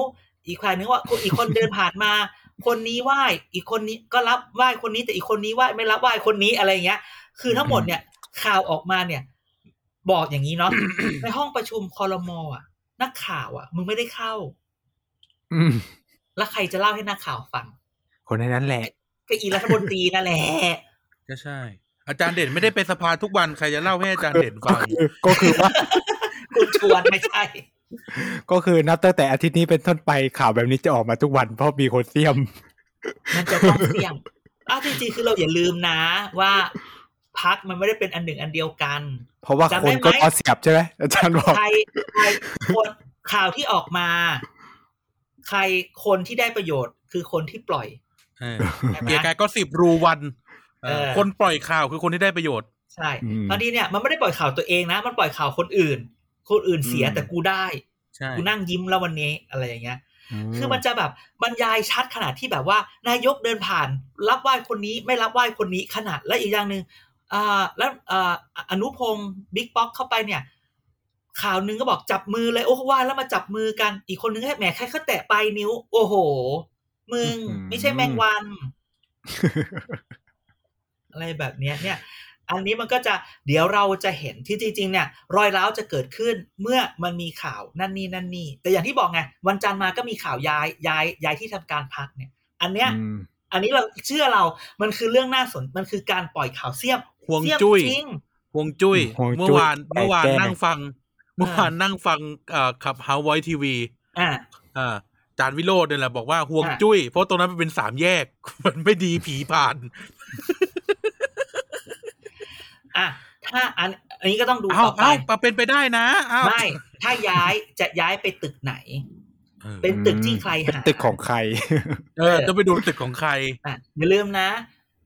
อีกฝ่ายนึงว่าอีกคนเดินผ่านมา คนนี้ไหว้อีกคนนี้ก็รับไหว้คนนี้แต่อีกคนนี้ไหว้ไม่รับไหว้คนนี้อะไรอย่างเงี้ย คือทั้งหมดเนี่ยข่าวออกมาเนี่ย บอกอย่างนี้เนาะในห้องประชุมคอรมอะ นักข่าวอะ มึงไม่ได้เข้า อืมแล้วใครจะเล่าให้นักข่าวฟัง คนในนั้นแหละไปเป็นอีรัฐมนตรีนั่นแหละก็ใช่ อาจารย์เด่นไม่ได้ไปสภาทุกวันใครจะเล่าให้อาจารย์เด่นก็ฟังคือก็คือว่าคุณชวนไม่ใช่ ก็คือนับตั้งแต่อาทิตย์นี้เป็นต้นไปข่าวแบบนี้จะออกมาทุกวันเพราะมีคนเสี่ยม มันจะต้องเสี่ยงอ้าวจริงๆคือเราอย่าลืมนะ ว่าพักมันไม่ได้เป็นอันหนึ่งอันเดียวกัน เพราะว่าจำคได้นไหมก็รอเสียบใช่ไหมอาจารย์บอกใครใครคนข่าวที่ออกมา ใครคนที่ได้ประโยชน์ คือคนที่ปล่อยเออใช่ไหมเกียร์กายก็สิบรูวันเออเออคนปล่อยข่าวคือคนที่ได้ประโยชน์ใช่อืมตอนนี้เนี่ยมันไม่ได้ปล่อยข่าวตัวเองนะ มันปล่อยข่าวคนอื่น คนอื่นเสียอืมแต่กูได้ใช่กูนั่งยิ้มแล้ววันนี้อะไรอย่างเงี้ย คือมันจะแบบบรรยายชัดขนาดที่แบบว่า นายกเดินผ่าน รับไหว้คนนี้ไม่รับไหว้คนนี้ขนาดและอีกอย่างหนึ่งอ่าแล้วอ่าอนุพงศ์บิ๊กป๊อกเข้าไปเนี่ย ข่าวหนึ่งก็บอกจับมือเลยโอ้ไหว้แล้วมาจับมือกันอีกคนนึงแค่แหมแค่เขาแตะปลายนิ้ว โอ้โห มึงอื้อหือไม่ใช่แมงวัน อะไรแบบเนี้ยเนี่ย อันนี้มันก็จะเดี๋ยวเราจะเห็นที่จริงๆเนี่ยรอยร้าวจะเกิดขึ้นเมื่อมันมีข่าวนั่นนี่นั่นนี่ แต่อย่างที่บอกไงวันจันทร์มาก็มีข่าวย้ายย้ายย้ายที่ทำการพักเนี่ย อันเนี้ยอืมอันนี้เราเชื่อเรา มันคือเรื่องน่าสน มันคือการปล่อยข่าวเสี้ยมห่วงเสี้ยมจุ้ยจริงห่วงจุ้ยห่วงจุ้ย เมื่อวานแปลกเมื่อวานแก้นั่งฟัง เมื่อวานนั่งฟังเอ่อขับเฮาไวทีวีอ่าอ่าจานวิโรจน์เนี่ยแหละบอกว่าห่วงอะจุ้ย เพราะตรงนั้นมันเป็นสามแยก มันไม่ดีผีผ่าน อะถ้าอันอันนี้ก็ต้องดูเอาต่อไปเอามาเป็นไปได้นะเอาไม่ ถ้าย้ายจะย้ายไปตึกไหนเออเป็นตึกที่ใครเป็นหาตึกของใคร เออต้องไปดูตึกของใครอะอย่าลืมนะ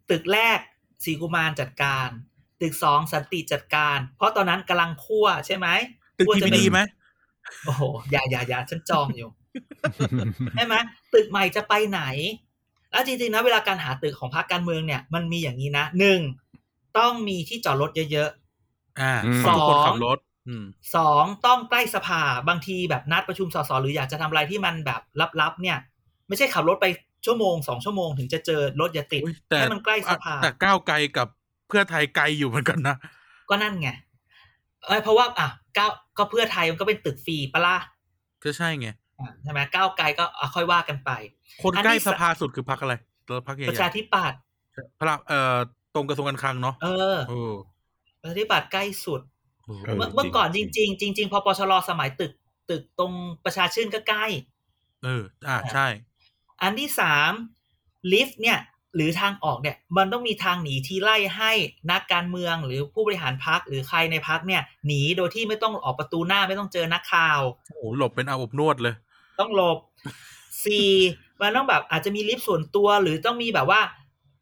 ตึกแรกสีกุมารจัดการ ตึกสองสันติจัดการ เพราะตอนนั้นกำลังคั่วใช่ไหมตึกคั่วทีจะพีเป็นดีไหมโอ้โหอย่าอย่าอย่าฉันจองอยู่ใช่ไหมตึกใหม่จะไปไหน แล้วจริงๆนะเวลาการหาตึกของพรรคการเมืองเนี่ย มันมีอย่างนี้นะหนึ่ง ต้องมีที่จอดรถเยอะอ่าอืมสองคนสองขับรถอืมๆสองต้องใกล้สภาบางทีแบบนัดประชุมสสหรืออยากจะทำอะไรที่มันแบบลับๆเนี่ย ไม่ใช่ขับรถไปชั่วโมงสองชั่วโมงถึงจะเจอรถอย่าติดอุ๊ยแต่ให้มันใกล้สภาแต่ก้าวไกลกับเพื่อไทยไกลอยู่เหมือนกันนะ ก็นั่นไงเอ้ยเพราะว่าอะก้าวก็เพื่อไทยมันก็เป็นตึกฟรีปะล่ะก็ใช่ไงอะใช่ไหมก้าวไกลก็อะค่อยว่ากันไป คนอันใกล้ที่สสะภาสุดคือพักอะไรตัวพักใหญ่ประชาธิปัตย์ๆพระเอ่อต รงกระทรวงการคลังเนาะเออโอ้ประชาธิปัตย์ใกล้สุดโอ้เออเมื่อเมื่อก่อนจริง ๆ จริง ๆ พอปชรสมัยตึก ตึกตรงประชาชื่นก็ใกล้ เออ อ่าใช่ อันที่สามลิฟต์เนี่ย หรือทางออกเนี่ย มันต้องมีทางหนีที่ไล่ให้นักการเมืองหรือผู้บริหารพักหรือใครในพักเนี่ย หนีโดยที่ไม่ต้องออกประตูหน้าไม่ต้องเจอนักข่าวโอ้โหหลบเป็นอาบอบนวดเลย ต้องหลบสี่มันต้องแบบอาจจะมีลิฟต์ส่วนตัวหรือต้องมีแบบว่า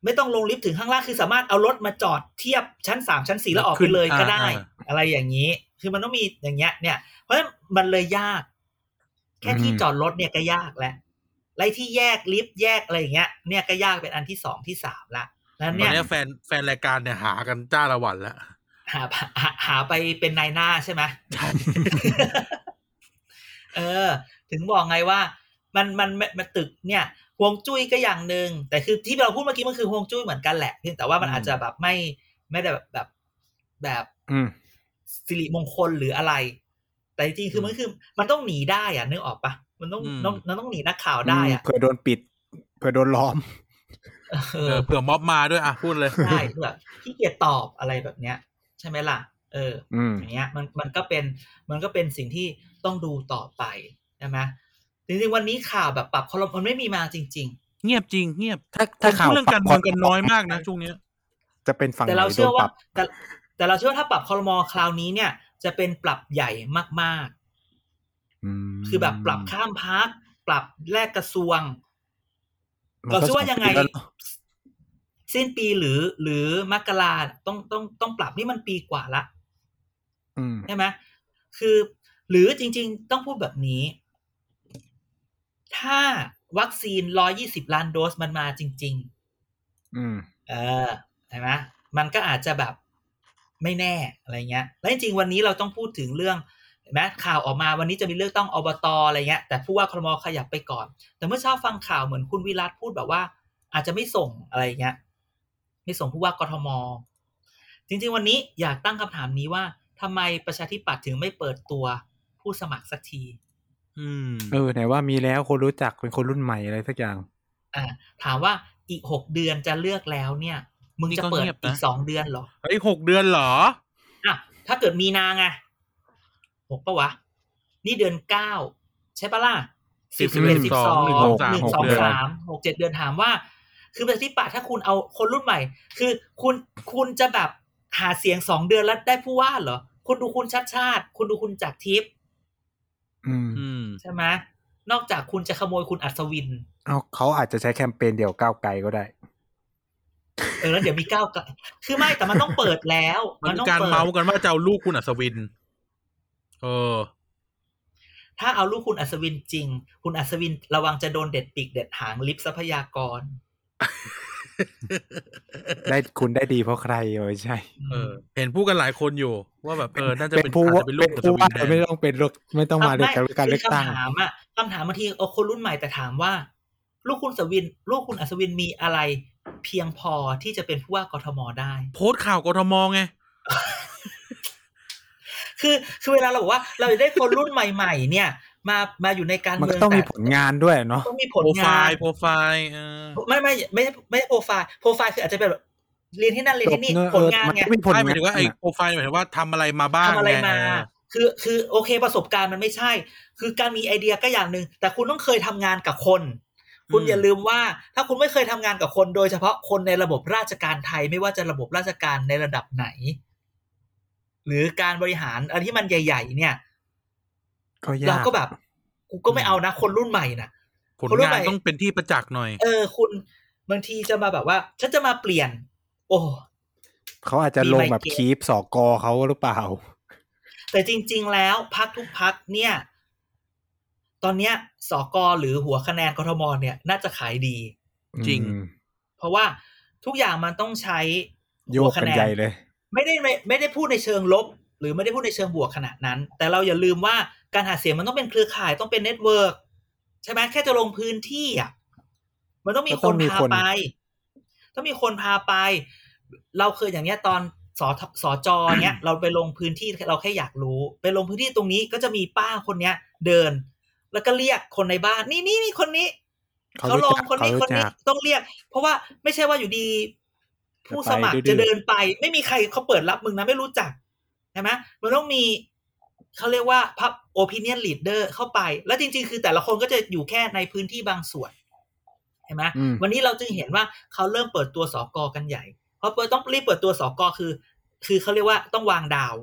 ไม่ต้องลงลิฟต์ถึงข้างล่างคือสามารถเอารถมาจอดเทียบชั้นสามชั้นสี่แล้วออกไปเลยก็ได้อ่าอะไรอย่างนี้ คือมันต้องมีอย่างเงี้ย เนี่ย เพราะฉะนั้นมันเลยยาก แค่ที่อืมจอดรถเนี่ยก็ยากแล้วไรที่แยกลิฟต์แยกอะไรอย่างเงี้ย เนี่ยก็ยากเป็นอันที่สองที่สามละแล้วตอนเนี่ยนี้แฟนแฟนรายการเนี่ยหากันจ้าละวันแล้วหาหาหาไปเป็นนายหน้าใช่ไหมเออ ถึงบอกไงว่า มันมันมันมันตึกเนี่ย ฮวงจุ้ยก็อย่างหนึ่งแต่คือที่เราพูดเมื่อกี้มันคือฮวงจุ้ยเหมือนกันแหละเพียงแต่ว่ามันอืมอาจจะแบบไม่ไม่ได้แบบแบบแบบอืมสิริมงคลหรืออะไร แต่จริงๆคือมันคือ มันต้องหนีได้อะนึกออกปะมันต้องต้องมันต้องหนีนักข่าวได้อะเผื่อโดนปิดเผื่อโดนล้อมเอเอออเผื่อม็อบมาด้วยอะพูดเลยใช่แบบขี้เกียจตอบอะไรแบบเนี้ย ใช่ไหมล่ะ เอออืมอย่างเงี้ย มันมันก็เป็นมันก็เป็นสิ่งที่ต้องดูต่อไปใช่ไหม จริงๆวันนี้ข่าวแบบปรับคอรมมันไม่มีมาจริงเงียบจริง เงียบถ้าถ้าถ้าข่าวพูดเรื่องการเมืองกันน้อยมากนะช่วงเนี้ย จะเป็นฝั่งๆแต่ไหนเราโดเชื่อนปว่ารับแต่แต่เราเชื่อว่าถ้าปรับคอรมอคราวนี้เนี่ย จะเป็นปรับใหญ่มากมๆคือแบบปรับข้ามพักปรับแลกกระทรวงมันเราก็เชื่อว่ายังไงสปีแล้วเนอะสิ้นปีหรือ หรือมกราต้องต้องต้องปรับนี่มันปีกว่าละอืมใช่ไหมคือ หรือจริง ๆ ต้องพูดแบบนี้ ถ้าวัคซีนร้อยี่สิบล้านโดสมันมาจริงอืมๆเออใช่ไหมมันก็อาจจะแบบไม่แน่อะไรเงี้ย แล้วจริงๆวันนี้เราต้องพูดถึงเรื่องเห็นไหมข่าวออกมาวันนี้จะมีเลือกตั้งอบตอะไรเงี้ย แต่ผู้ว่าครมขยับไปก่อน แต่เมื่อเช้าฟังข่าวเหมือนคุณวิรัตพูดแบบว่า อาจจะไม่ส่งอะไรเงี้ย ไม่ส่งผู้ว่ากทม จริง ๆ วันนี้อยากตั้งคำถามนี้ว่าทำไมประชาธิปัตย์ถึงไม่เปิดตัวผู้สมัครสักที อืมเออไหนว่ามีแล้วคนรู้จักเป็นคนรุ่นใหม่อะไรสักอย่าง อ่าถามว่าอีกหกเดือนจะเลือกแล้วเนี่ย มึงจะเปิดอีกสองเดือนเหรอเฮ้ยหกเดือนเหรออะถ้าเกิดมีนาไงหกปะวะ นี่เดือนเก้าใช่ปะล่ะสิบสิบเอ็ดสิบสองหนึ่งสองสามหกเจ็ดเดือนถามว่า คือประชาธิปัตย์ถ้าคุณเอาคนรุ่นใหม่ คือคุณคุณจะแบบหาเสียงสองเดือนแล้วได้ผู้ว่าเหรอ คุณดูคุณชัดชาติ คุณดูคุณจากทิพย์อืมอืม ใช่ไหมนอกจากคุณจะขโมยคุณอัศวินเอาเขาอาจจะใช้แคมเปญเดียวก้าวไกลก็ได้ เออแล้วเดี๋ยวมีก้าวไกลคือไม่แต่มันต้องเปิดแล้ว มันต้องการเปิดเมาส์กันว่าจะเอาลูกคุณอัศวิน เออ ถ้าเอาลูกคุณอัศวินจริง คุณอัศวินระวังจะโดนเด็ดปีกเด็ดหางลิฟต์ทรัพยากร ได้คุณได้ดีเพราะใครเออใช่ เออ เห็นพูดกันหลายคนอยู่ ว่าแบบเออน่าจะเป็นเป็นผู้อาจว่าจะเป็นลูเป็กนอัศผู้วิว่านแทนไม่ต้องเป็นลูกไม่ต้องมาด้วยการการเลือกตั้งคำถามอะคำถามบางทีเอาคนรุ่นใหม่แต่ถามว่า ลูกคุณอัศวิน ลูกคุณอัศวินมีอะไร เพียงพอที่จะเป็นผู้ว่ากทมได้ โพสต์ข่าวกทมไงคือคือเวลาเราบอกว่าเราจะได้คนรุ่นใหม่ ๆ เนี่ย มามาอยู่ในการมันเมืก็องต้องมีแต่ผลงานด้วยเนาะต้องมีผโปลรไฟงานล์โปรไฟล์เออไม่ไม่ไม่ใช่ไม่ใช่โปรไฟล์โปรไฟล์คืออาจจะเป็นแบบเรียนที่นั่นเรียนที่นี่จบเนอะผลงานเออมันไงก็มีผลใช่งานหมายถึงว่าไอ้โปรไฟล์หมายถึงว่าทำอะไรมาบ้างทำอะไรงมาเออคือคือโอเคประสบการณ์มันไม่ใช่ คือการมีไอเดียก็อย่างหนึ่งแต่คุณต้องเคยทำงานกับคน คุณอย่าลืมว่า ถ้าคุณไม่เคยทำงานกับคนโดยเฉพาะคนในระบบราชการไทยไม่ว่าจะระบบราชการในระดับไหน หรือการบริหารอะไรที่มันใหญ่ ๆ เนี่ย ก็ยาเรากก็แบบกูก็ไม่เอานะ คนรุ่นใหม่นะผลคนรุ่นงาใหนม่ต้องเป็นที่ประจักษ์หน่อย เออ คุณบางทีจะมาแบบว่าฉันจะมาเปลี่ยน โอ้เขาอาจจะลงแบบมีไมเกรน keep สอกอเขาหรือเปล่า แต่จริง ๆ แล้วพรรคทุกพรรคเนี่ย ตอนเนี้ยสกหรือหัวคะแนนกทมเนี่ย น่าจะขายดี จริงอืมเพราะว่าทุกอย่างมันต้องใช้โยหัวกคะกันแนนใหญ่เลย ไม่ได้ไม่ไม่ได้พูดในเชิงลบ หรือไม่ได้พูดในเชิงบวกขนาดนั้น แต่เราอย่าลืมว่า การหาเสียงมันต้องเป็นเครือข่ายต้องเป็น networkใช่ไหมแค่จะลงพื้นที่อะมันต้องมีก็คต้อนงมีพาคนไป ต้องมีคนพาไป เราเคยอย่างเนี้ยตอนสอสอจอเนี้ย เราไปลงพื้นที่เราแค่อยากรู้ ไปลงพื้นที่ตรงนี้ก็จะมีป้าคนเนี้ย เดิน แล้วก็เรียกคนในบ้าน นี่นี่นี่คนนี้เขาเขาลรู้งจักคนเขานี้รู้คนนี้จักต้องเรียก เพราะว่าไม่ใช่ว่าอยู่ดี ผู้สมัครจะไปดื้อๆจะเดินไป ไม่มีใครเขาเปิดรับมึงนะไม่รู้จักใช่ไหมมันต้องมี เขาเรียกว่าพับ opinion leader เข้าไป แล้วจริง ๆ คือแต่ละคนก็จะอยู่แค่ในพื้นที่บางส่วนเห็นไหมอืมวันนี้เราจึงเห็นว่าเขาเริ่มเปิดตัวสอกอกันใหญ่ เพราะเปิดต้องรีบเปิดตัวสอกอคือ คือเขาเรียกว่าต้องวางดาว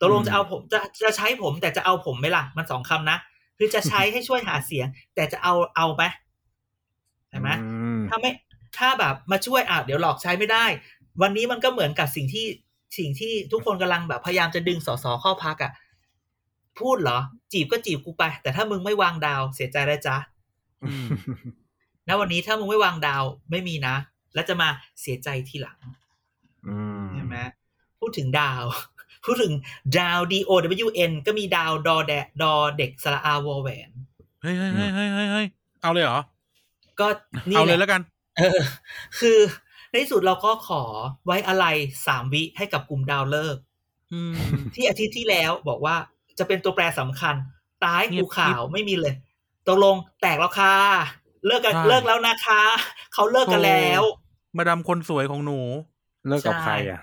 ตกลงจะเอาผมจะจะใช้ผม แต่จะเอาผมไหมล่ะ มันสองคำนะคือจะใช้ให้ช่วยหาเสียง แต่จะเอาเอาไหมใช่ไหมอืมถ้าไม่ถ้าแบบมาช่วยอะเดี๋ยวหลอกใช้ไม่ได้ วันนี้มันก็เหมือนกับสิ่งที่สิ่งที่ทุกคนกำลังแบบพยายามจะดึงสสเข้าพักอะ พูดเหรอ จีบก็จีบกูไป แต่ถ้ามึงไม่วางดาวเสียใจแล้วจ้ะอืมณวันนี้ถ้ามึงไม่วางดาวไม่มีนะ แล้วจะมาเสียใจทีหลังอืมใช่ไหมพูดถึงดาว พูดถึงดาว D O W N ก็มีดาวดอแดดอเด็กสระอาวอแหวนเฮ้ยเฮ้ยเฮ้ยเฮ้ยเฮ้ยเฮ้ยเอาเลยเหรอ ก็นี่เอาแหเลยละแล้วกันเออคือในที่สุดเราก็ขอไว้อะไรสามวิให้กับกลุ่มดาวเลิกษ์อืมที่อาทิตย์ที่แล้วบอกว่า จะเป็นตัวแปรสำคัญ ตายเงียกูบข่าวไม่มีเลยตกลงแตกแล้วค่ะ เลิกกันใช่เลิกแล้วนะคะ เขาเลิกกันแล้ว มาดามคนสวยของหนู เลิกกับใช่ใครอะ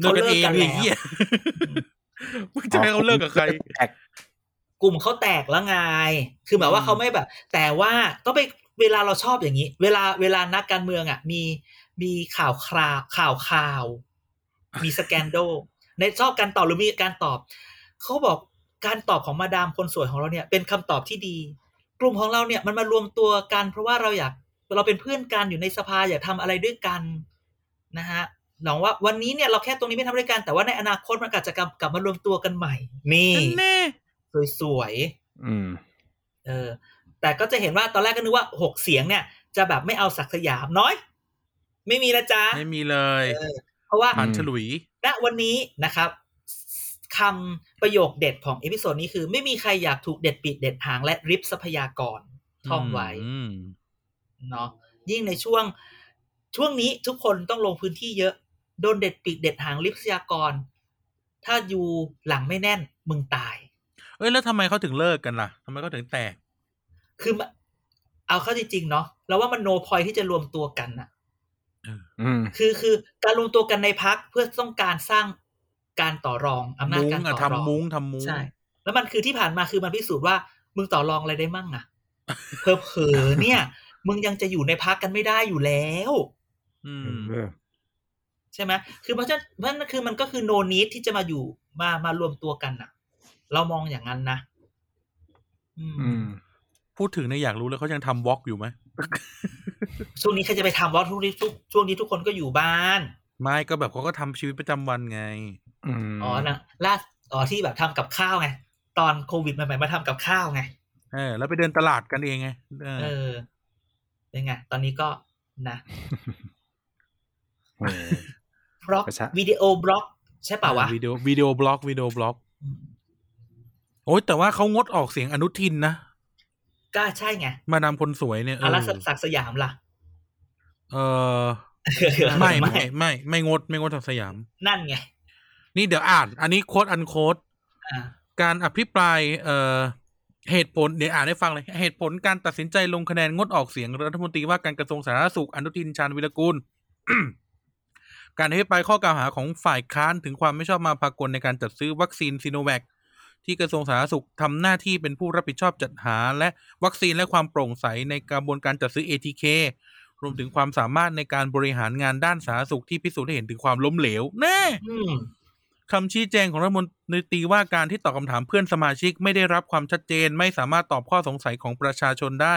เลิกกันเองเขาเลิกกันไอ้เหี้ยมึงจะให้เขาเลิกกับใครแตกกลุ่มเขาแตกแล้วไง คือหมายว่าอืมเขาไม่แบบ แต่ว่าต้องไปเวลาเราชอบอย่างนี้ เวลาเวลานักการเมืองอะ มีมีข่าวคราวข่าวข่าว มีสแกนโดในชอบการตอบหรือมีการตอบ เขาบอก การตอบของมาดามคนสวยของเราเนี่ยเป็นคำตอบที่ดี กลุ่มของเราเนี่ยมันมารวมตัวกัน เพราะว่าเราอยากเราเป็นเพื่อนกันอยู่ในสภาอยากทำอะไรด้วยกันนะฮะหวังว่าวันนี้เนี่ยเราแค่ตรงนี้ไม่ทำด้วยกัน แต่ว่าในอนาคตมันอาจจะกลับกลับมารวมตัวกันใหม่ นี่แน่สวยๆอืมเออ แต่ก็จะเห็นว่าตอนแรกก็นึกว่าหกเสียงเนี่ย จะแบบไม่เอาศักดิ์สยามน้อย ไม่มีนะจ๊ะ ไม่มีเลยเออเพราะว่าผ่านฉลุยณวันนี้นะครับ คำประโยคเด็ดของ episode นี้คือ ไม่มีใครอยากถูกเด็ดปีกเด็ดหางและริบทรัพยากรท่องไว้อืมเนาะยิ่งในช่วงช่วงนี้ทุกคนต้องลงพื้นที่เยอะโดนเด็ดปีกเด็ดหางริบทรัพยากร ถ้าอยู่หลังไม่แน่นมึงตาย เอ้ยแล้วทำไมเขาถึงเลิกกันล่ะทำไมเขาถึงแตก คือมะเอาเข้าจริงๆเนาะแล้วว่ามันโนพอยที่จะรวมตัวกันอะอืมคือคือการรวมตัวกันในพักเพื่อต้องการสร้าง การต่อรองอำนาจมุ้งการอะต่อรองทำมุ้งทำมุ้งใช่แล้วมันคือที่ผ่านมาคือมันพิสูจน์ว่ามึงต่อรองอะไรได้มั่งอะเพอเพอๆเนี่ย มึงยังจะอยู่ในพักกันไม่ได้อยู่แล้ว อืมเออใช่ไหมคือเพราะฉะนั้นเพราะฉะนั้นคือมันก็คือโนนิดที่จะมาอยู่มามารวมตัวกันอะเรามองอย่างนั้นนะอืมอืมพูดถึงเนี่ยอยากรู้เลยเขายังทำวอล์กอยู่ไหมช่วงนี้ใครจะไปทำวอลทุกนี้ทุกช่วงนี้ทุกคนก็อยู่บ้าน ไม่ก็แบบเขาก็ทำชีวิตประจำวันไง อืมอ๋อนะล่าอ๋อที่แบบทำกับข้าวไง ตอนโควิดใหม่ๆมาทำกับข้าวไงเออแล้วไปเดินตลาดกันเองไงเออเออเป็นไงตอนนี้ก็นะโอ้บล็อกประชาวิดีโอบล็อก ใช่ป่าวะวิดีโอวิดีโอบล็อกวิดีโอบล็อก โอ้ยแต่ว่าเขางดออกเสียงอนุทินนะก็ใช่ไง มาดามคนสวยเนี่ยเออาอรักษ์ศักดิ์สยามล่ะ เออไม่ไม่ไม่ ไม่งดไม่งดจากสยาม นั่นไง นี่เดี๋ยวอ่าน อันนี้โค้ดอันโค้ดอ่าการอภิปรายเอ่อเหตุผลเดี๋ยวอ่านให้ฟังเลยเหตุผลการตัดสินใจลงคะแนนงดออกเสียงรัฐมนตรีว่าการกระทรวงสาธารณสุขอนุทินชาญวิรกูลการอภิปรายข้อกล่าวหาของฝ่ายค้านถึงความไม่ชอบมาพากลในการจัดซื้อวัคซีนซีโนแวคที่กระทรวงสาธารณสุขทำหน้าที่เป็นผู้รับผิดชอบจัดหา และวัคซีนและความโปร่งใสในกระบวนการจัดซื้อ ATK รวมถึงความสามารถในการบริหารงานด้านสาธารณสุขที่พิสูจน์ให้เห็นถึงความล้มเหลวแน่อืม คำชี้แจงของรัฐมนตรีว่าการที่ตอบคำถามเพื่อนสมาชิกไม่ได้รับความชัดเจน ไม่สามารถตอบข้อสงสัยของประชาชนได้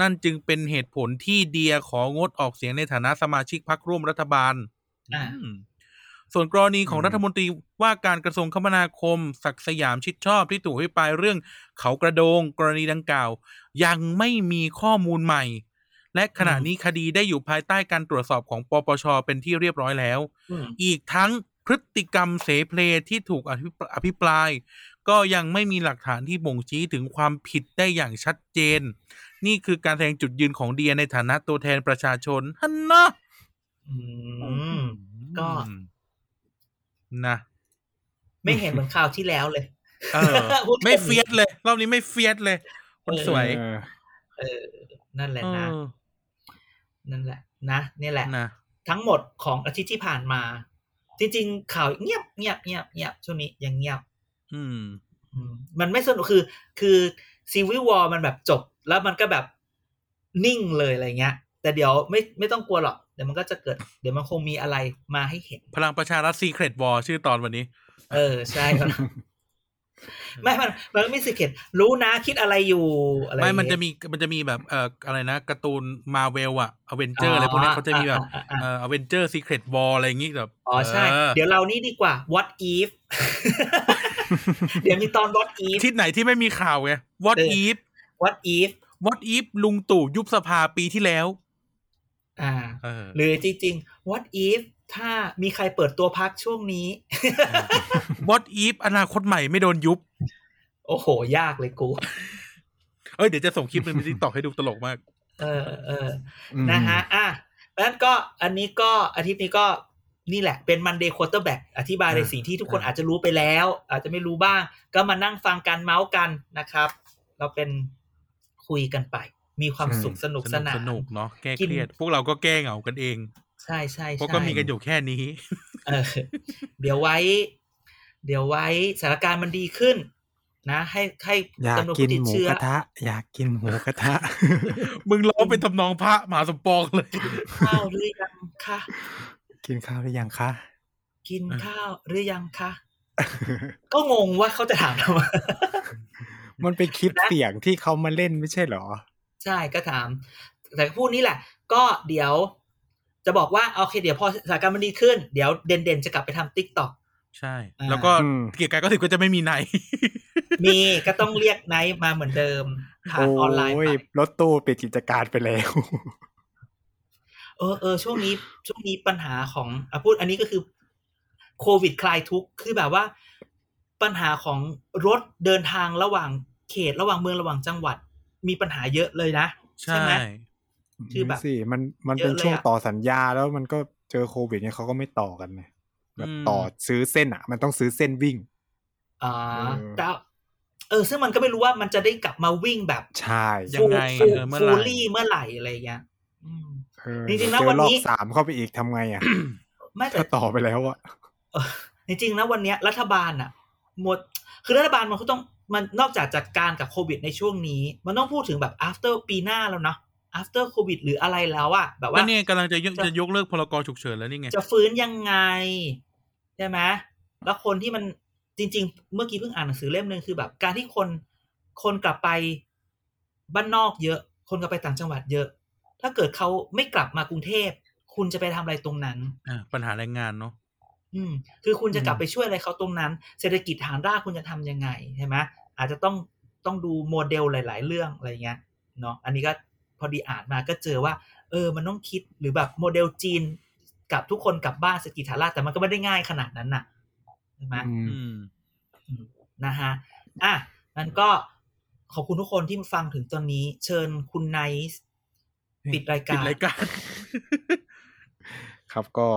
นั่นจึงเป็นเหตุผลที่เดียของดออกเสียงในฐานะสมาชิกพรรคร่วมรัฐบาลอ่าอืมส่วนกรณีของรัฐมนตรีว่าการกระทรวงคมนาคม ศักดิ์สยามชิดชอบที่ถูกอภิปรายเรื่องเขากระโดง กรณีดังกล่าว ยังไม่มีข้อมูลใหม่ และขณะนี้คดีได้อยู่ภายใต้การตรวจสอบของปปชเป็นที่เรียบร้อยแล้วอืมอีกทั้ง พฤติกรรมเสเพลที่ถูกอภิปอภิปราย ก็ยังไม่มีหลักฐานที่บ่งชี้ถึงความผิดได้อย่างชัดเจน นี่คือการแสดงจุดยืนของเดียในฐานะตัวแทนประชาชนฮันนะอืมก็นะไม่เห็นเหมือนคราวที่แล้วเลยเออพูดตรงไม่เฟียสเลย รอบนี้ไม่เฟียสเลยคนสวย เออเออนั่นแหละเอนะอนั่นแหละ นะนี่แหละนะทั้งหมดของอาทิตย์ที่ผ่านมา จริง ๆ ข่าวเงียบเงียบเงียบเงียบช่วงนี้ยังเงียบอืมอืมมันไม่สนุกคือ คือซีวิวอลมันแบบจบ แล้วมันก็แบบนิ่งเลยอะไรเงี้ย แต่เดี๋ยวไม่ไม่ต้องกลัวหรอก เดี๋ยวมันก็จะเกิด เดี๋ยวมันคงมีอะไรมาให้เห็น พลังประชารัฐซีเครตวอชื่อตอนวันนี้ เออ ใช่ครับ ไม่มันมันก็มีสิเกตรู้นะคิดอะไรอยู่อะไรไม่มันจะอย่างเงี้ยมีมันจะมีแบบเอ่ออะไรนะการ์ตูนมาเวลอะอเวนเจอร์อะไรพวกนี้เขาจะมีแบบอ่าอ่าอ่าเอ่อ Avengers Secret Wars อะไรอย่างงี้แบบอ๋อใช่เออเดี๋ยวเรานี่ดีกว่า what if เดี๋ยวมีตอน what if ที่ไหนที่ไม่มีข่าวไง what เออ if what if what if ลุงตู่ยุบสภาปีที่แล้ว อ่าเออหรือจริงๆ what if ถ้ามีใครเปิดตัวพรรคช่วงนี้ what if อนาคตใหม่ไม่โดนยุบ โอ้โห ยากเลยกู เอ้ย เดี๋ยวจะส่งคลิปหนึ่งใน TikTok ให้ดูตลกมาก เออเอออืมนะฮะ อะแล้วก็อันนี้ก็อาทิตย์นี้ก็นี่แหละ เป็น Monday Quarterback อธิบายในอ่าสิ่งที่ทุกคนอ่าอาจจะรู้ไปแล้ว อาจจะไม่รู้บ้าง ก็มานั่งฟังกันเม้าท์กันนะครับ เราเป็นคุยกันไป มีความสุขสนุกสนานสนุกเนาะแก้กินเครียด พวกเราก็แก้เหงากันเอง ใช่ใช่เพราะใช่ก็มีกันอยู่แค่นี้ เออ เดี๋ยวไว้ เดี๋ยวไว้สถานการณ์มันดีขึ้น นะ ให้ให้อยากจำนวนกิผู้นติดหมูเชื้อกระทะ อยากกินหมูกระทะ มึงร้องเป็นทำนองพระมหาสมปองเลยข้าวหรือยังคะกินข้าวหรือยังคะกินข้าวหรือยังคะก็งงว่าเขาจะถามทำไมมันเป็นคลิปเสียงที่เขามาเล่นไม่ใช่เหรอ ใช่ก็ถาม แต่พูดนี้แหละ ก็เดี๋ยว จะบอกว่าโอเคเดี๋ยวพอสถานการณ์มันดีขึ้น เดี๋ยวเด่นเด่นๆจะกลับไปทำติ๊กต็อกใช่อ่าแล้วก็อืมเกียร์กายก็สิบก็จะไม่มีในมีก็ต้องเรียกไนท์มาเหมือนเดิมผ่านออนไลน์โอ้ไปยรถตู้ปิดกิจการไปแล้ว เออเออช่วงนี้ช่วงนี้ปัญหาของอะพูดอันนี้ก็คือโควิดคลายทุกข์คือแบบว่า ปัญหาของรถเดินทางระหว่างเขตระหว่างเมืองระหว่างจังหวัด มีปัญหาเยอะเลยนะ ใช่ไหม คือแบบสิมันมันเยอะเป็นเลยช่วงอะต่อสัญญาแล้วมันก็เจอโควิดเนี่ยเขาก็ไม่ต่อกันไงแบบอืมต่อซื้อเส้นอะ มันต้องซื้อเส้นวิ่งอ่าเออแต่เออ ซึ่งมันก็ไม่รู้ว่ามันจะได้กลับมาวิ่งแบบใช่ยังไงฟูเออเมื่อไหร่ฟูลี่เมื่อไหร่อะไรอย่างเงี้ยอืมเออจริงๆนะเจอวันนี้รอบสามเข้าไปอีกทำไงอะไม่แต่ถ้าต่อไปแล้วอะเออจริงๆนะวันเนี้ยรัฐบาลอะ หมดคือรัฐบาลมันก็ต้องมันนอกจากจัดการกับโควิดในช่วงนี้ มันต้องพูดถึงแบบ after ปีหน้าแล้วนะ after โควิดหรืออะไรแล้วอะแบบก็ว่าเนี่ยกำลังจะยกจะจะยกเลิกพรกฉุกเฉินแล้วนี่ไง จะฟื้นยังไง ใช่ไหมแล้วคนที่มันจริง ๆ เมื่อกี้เพิ่งอ่านหนังสือเล่มหนึ่งคือแบบการที่คนคนกลับไปบ้านนอกเยอะ คนกลับไปต่างจังหวัดเยอะ ถ้าเกิดเขาไม่กลับมากรุงเทพ คุณจะไปทำอะไรตรงนั้นอ่าปัญหาแรงงานเนาะอืม คือคุณจะกลับอืมไปช่วยอะไรเขาตรงนั้น เศรษฐกิจฐานรากคุณจะทำยังไงใช่ไหมอาจจะต้องต้องดูโมเดลหลาย ๆ เรื่องอะไรเงี้ยเนาะอันนี้ก็พ อดีอ่านมาก็เจอว่า เออ มันต้องคิดหรือแบบโมเดลจีนกับทุกคนกลับบ้านเศรษฐกิจฐานรากแต่มันก็ไม่ได้ง่ายขนาดนั้นน่ะใช่ไหมอืมอืมอืมนะฮะอะนั้นก็ขอบคุณทุกคนที่มาฟังถึงตอนนี้ เชิญคุณไนท์ปิดรายปิดการรายการครับก็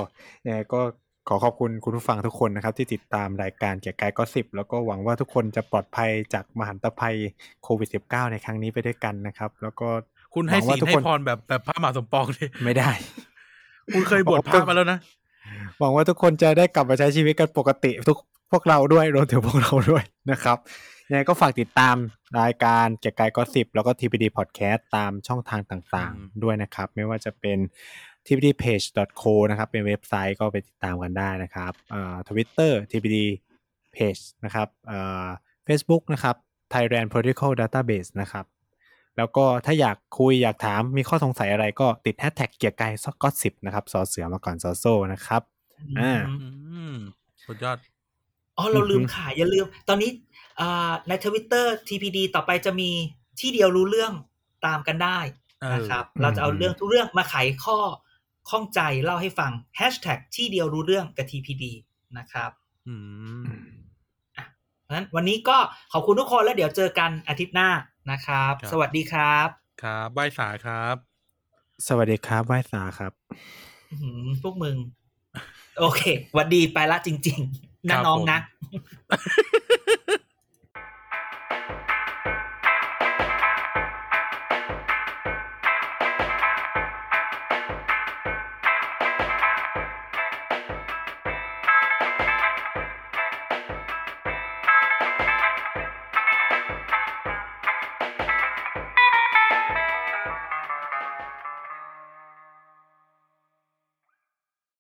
ยังไงก็ขอขอบคุณคุณผู้ฟังทุกคนนะครับ ที่ติดตามรายการเกียร์กายก็สิบแล้วก็หวังว่าทุกคนจะปลอดภัยจากมหันตภัยโควิด -19 ในครั้งนี้ไปด้วยกันนะครับ แล้วก็ คุณให้หวังศีว่าลทุกให้คนพรแบบแบบพระมหาสมปองเลยไม่ได้ คุณเคยบวชพระมาแล้วนะหวังว่าทุกคนจะได้กลับมาใช้ชีวิตกันปกติทุกพวกเราด้วยรวมถึงพวกเราด้วยนะครับยังไงก็ฝากติดตามรายการเกียร์กายก็สิบแล้วก็ TPD Podcast ตามช่องทางต่างอืมๆด้วยนะครับ ไม่ว่าจะเป็น tpdpage.co นะครับเป็นเว็บไซต์ก็ไปติดตามกันได้นะครับเอ่อ Twitter tpd page นะครับเอ่อ Facebook นะครับ Thailand Protocol Database นะครับ แล้วก็ถ้าอยากคุยอยากถามมีข้อสงสัยอะไรก็ติดแฮชแท็กเกียร์กายก็สิบนะครับสอเสือมาก่อนสอโซ่นะครับอ่าอืมสุดยอดอ๋อเราลืมอือฮึขายอย่าลืม ตอนนี้อ่าในทวิตเตอร์ TPD ต่อไปจะมีที่เดียวรู้เรื่องตามกันได้เออนะครับอืมเราจะเอาเรื่องทุกเรื่องมาไขข้อข้องใจเล่าให้ฟังแฮชแท็กที่เดียวรู้เรื่องกับ TPD นะครับอืมเพราะฉะนั้นวันนี้ก็ขอบคุณทุกคนแล้วเดี๋ยวเจอกันอาทิตย์หน้า นะครับครับ สวัสดีครับ ครับบายสาครับ สวัสดีครับไหว้สาครับอื้อหือพวกมึง โอเคหวัดดีไปละจริงๆครันะบน้องผมนะ